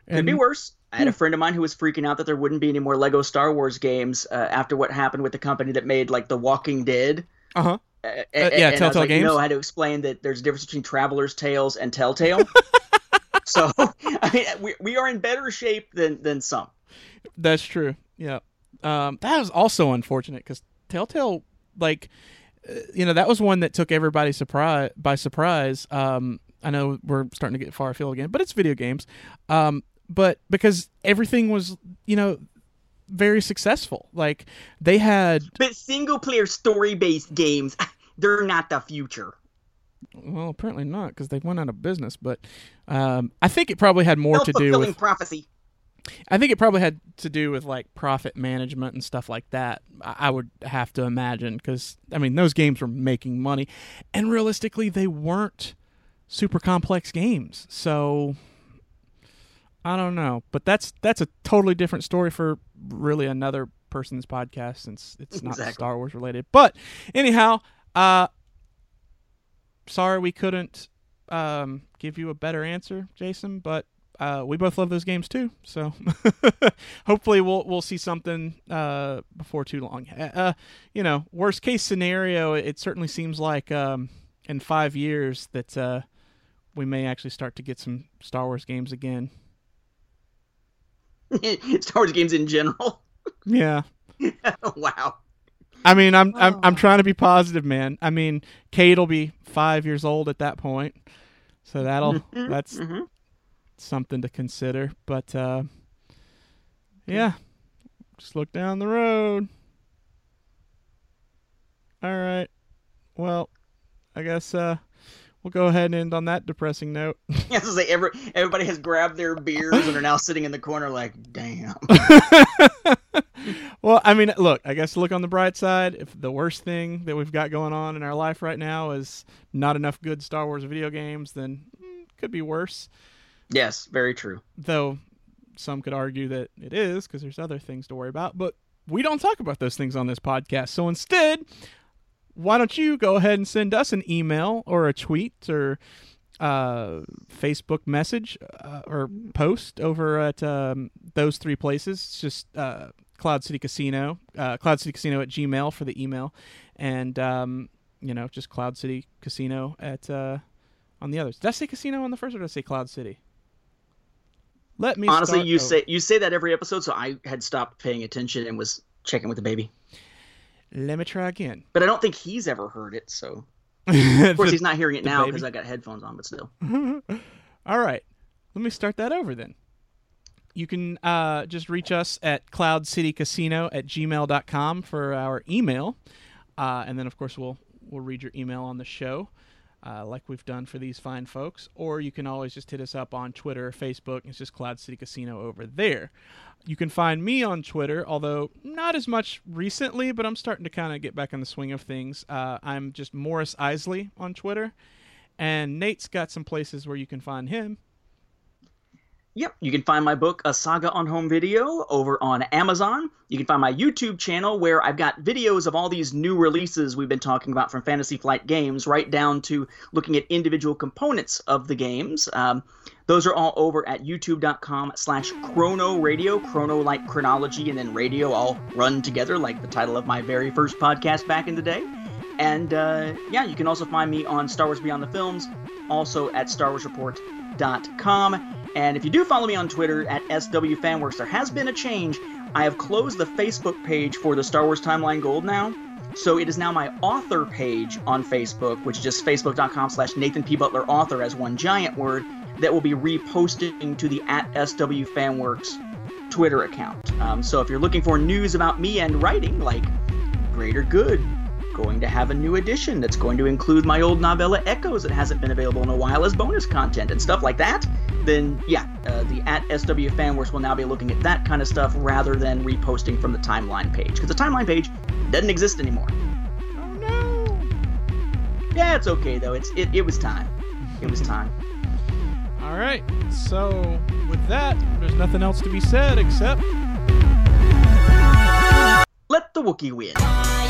Could be worse. I had a friend of mine who was freaking out that there wouldn't be any more Lego Star Wars games uh, after what happened with the company that made like The Walking Dead. Uh-huh. Uh, yeah, and Telltale like, Games? No, I had to explain that there's a difference between Traveler's Tales and Telltale. so I mean, we, we are in better shape than than some. That's true. Yeah. Um, that was also unfortunate because Telltale, like, you know, that was one that took everybody surprise by surprise. Um, I know we're starting to get far afield again, but it's video games. Um, but because everything was, you know, very successful. Like they had, But single player story based games, they're not the future. well, apparently not because they went out of business. But um, I think it probably had more to do fulfilling with. prophecy. I think it probably had to do with like profit management and stuff like that. I would have to imagine because I mean those games were making money, and realistically they weren't super complex games. So I don't know, but that's that's a totally different story for really another person's podcast since it's not Exactly. Star Wars related. But anyhow, uh, sorry we couldn't um, give you a better answer, Jason, but uh, we both love those games too. So hopefully we'll we'll see something uh, before too long. Uh, you know, worst case scenario, it certainly seems like um, in five years that uh, we may actually start to get some Star Wars games again. Star Wars games in general. Yeah. wow. I mean, I'm I'm I'm trying to be positive, man. I mean, Kate will be five years old at that point, so that'll that's mhm. Something to consider. But uh, yeah, just look down the road. All right. Well, I guess uh, we'll go ahead and end on that depressing note. Yeah, so say every, everybody has grabbed their beers and are now sitting in the corner like, damn. well, I mean, look, I guess look on the bright side. If the worst thing that we've got going on in our life right now is not enough good Star Wars video games, then mm, could be worse. Yes, very true. Though some could argue that it is because there's other things to worry about. But we don't talk about those things on this podcast. So instead, why don't you go ahead and send us an email or a tweet or uh, Facebook message uh, or post over at um, those three places. It's just uh, Cloud City Casino, uh, Cloud City Casino at Gmail for the email, and um, you know just Cloud City Casino at uh, on the others. Did I say casino on the first, or did I say Cloud City? Let me Honestly, you over. say you say that every episode, so I had stopped paying attention and was checking with the baby. Let me try again. But I don't think he's ever heard it, so of course The- he's not hearing it now because I got headphones on. But still, All right. Let me start that over then. You can uh, just reach us at cloudcitycasino at gmail.com for our email. Uh, and then, of course, we'll, we'll read your email on the show, uh, like we've done for these fine folks. Or you can always just hit us up on Twitter or Facebook. It's just Cloud City Casino over there. You can find me on Twitter, although not as much recently, but I'm starting to kind of get back in the swing of things. Uh, I'm just Morris Isley on Twitter. And Nate's got some places where you can find him. Yep, you can find my book, A Saga on Home Video, over on Amazon. You can find my YouTube channel where I've got videos of all these new releases we've been talking about from Fantasy Flight Games, right down to looking at individual components of the games. Um, those are all over at youtube.com slash chrono radio, chrono like chronology, and then radio all run together like the title of my very first podcast back in the day. And uh, yeah, you can also find me on Star Wars Beyond the Films, also at StarWarsReport.com. And if you do follow me on Twitter at SWFanWorks, there has been a change. I have closed the Facebook page for the Star Wars Timeline Gold now. So it is now my author page on Facebook, which is just facebook.com slash Nathan P. Butler author as one giant word, that will be reposting to the at SWFanWorks Twitter account. Um, so if you're looking for news about me and writing, like Greater Good, going to have a new edition that's going to include my old novella Echoes that hasn't been available in a while as bonus content and stuff like that, then yeah, uh, the at SW Fanworks will now be looking at that kind of stuff rather than reposting from the timeline page because the timeline page doesn't exist anymore. Oh no! Yeah, it's okay though. It's it, it was time. It was time. All right. So with that, there's nothing else to be said except Let the Wookiee win.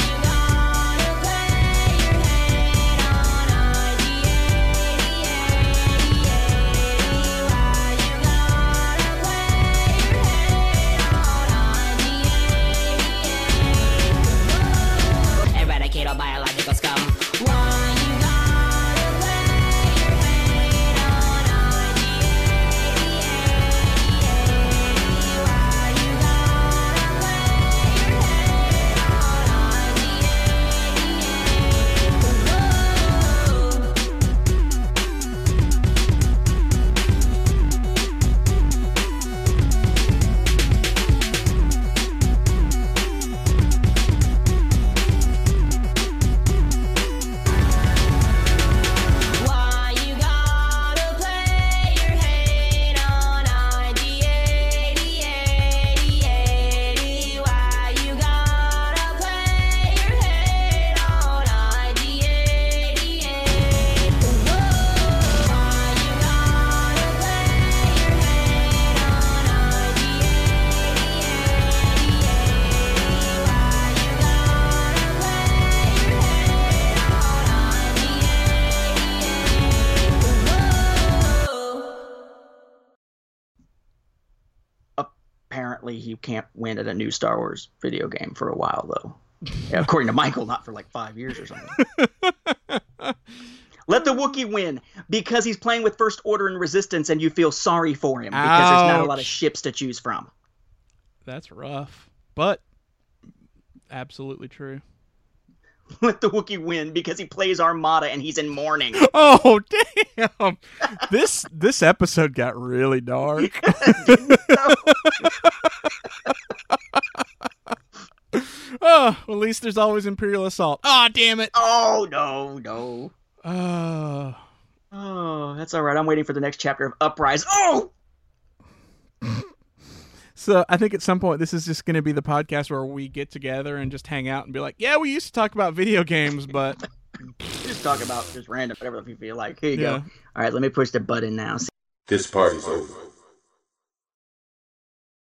Can't win at a new Star Wars video game for a while though. Yeah, according to Michael, not for like five years or something. Let the Wookiee win because he's playing with First Order and Resistance, and you feel sorry for him because there's not a lot of ships to choose from. That's rough, but absolutely true. Let the Wookiee win because he plays Armada and he's in mourning. Oh damn! this this episode got really dark. oh, well, at least there's always Imperial Assault. Ah, damn it! oh no, no. Oh, Oh, that's all right. I'm waiting for the next chapter of Uprise. Oh, so I think at some point this is just going to be the podcast where we get together and just hang out and be like, "Yeah, we used to talk about video games, but just talk about just random whatever you feel like. Here you Yeah. go. All right, let me push the button now. This party's over.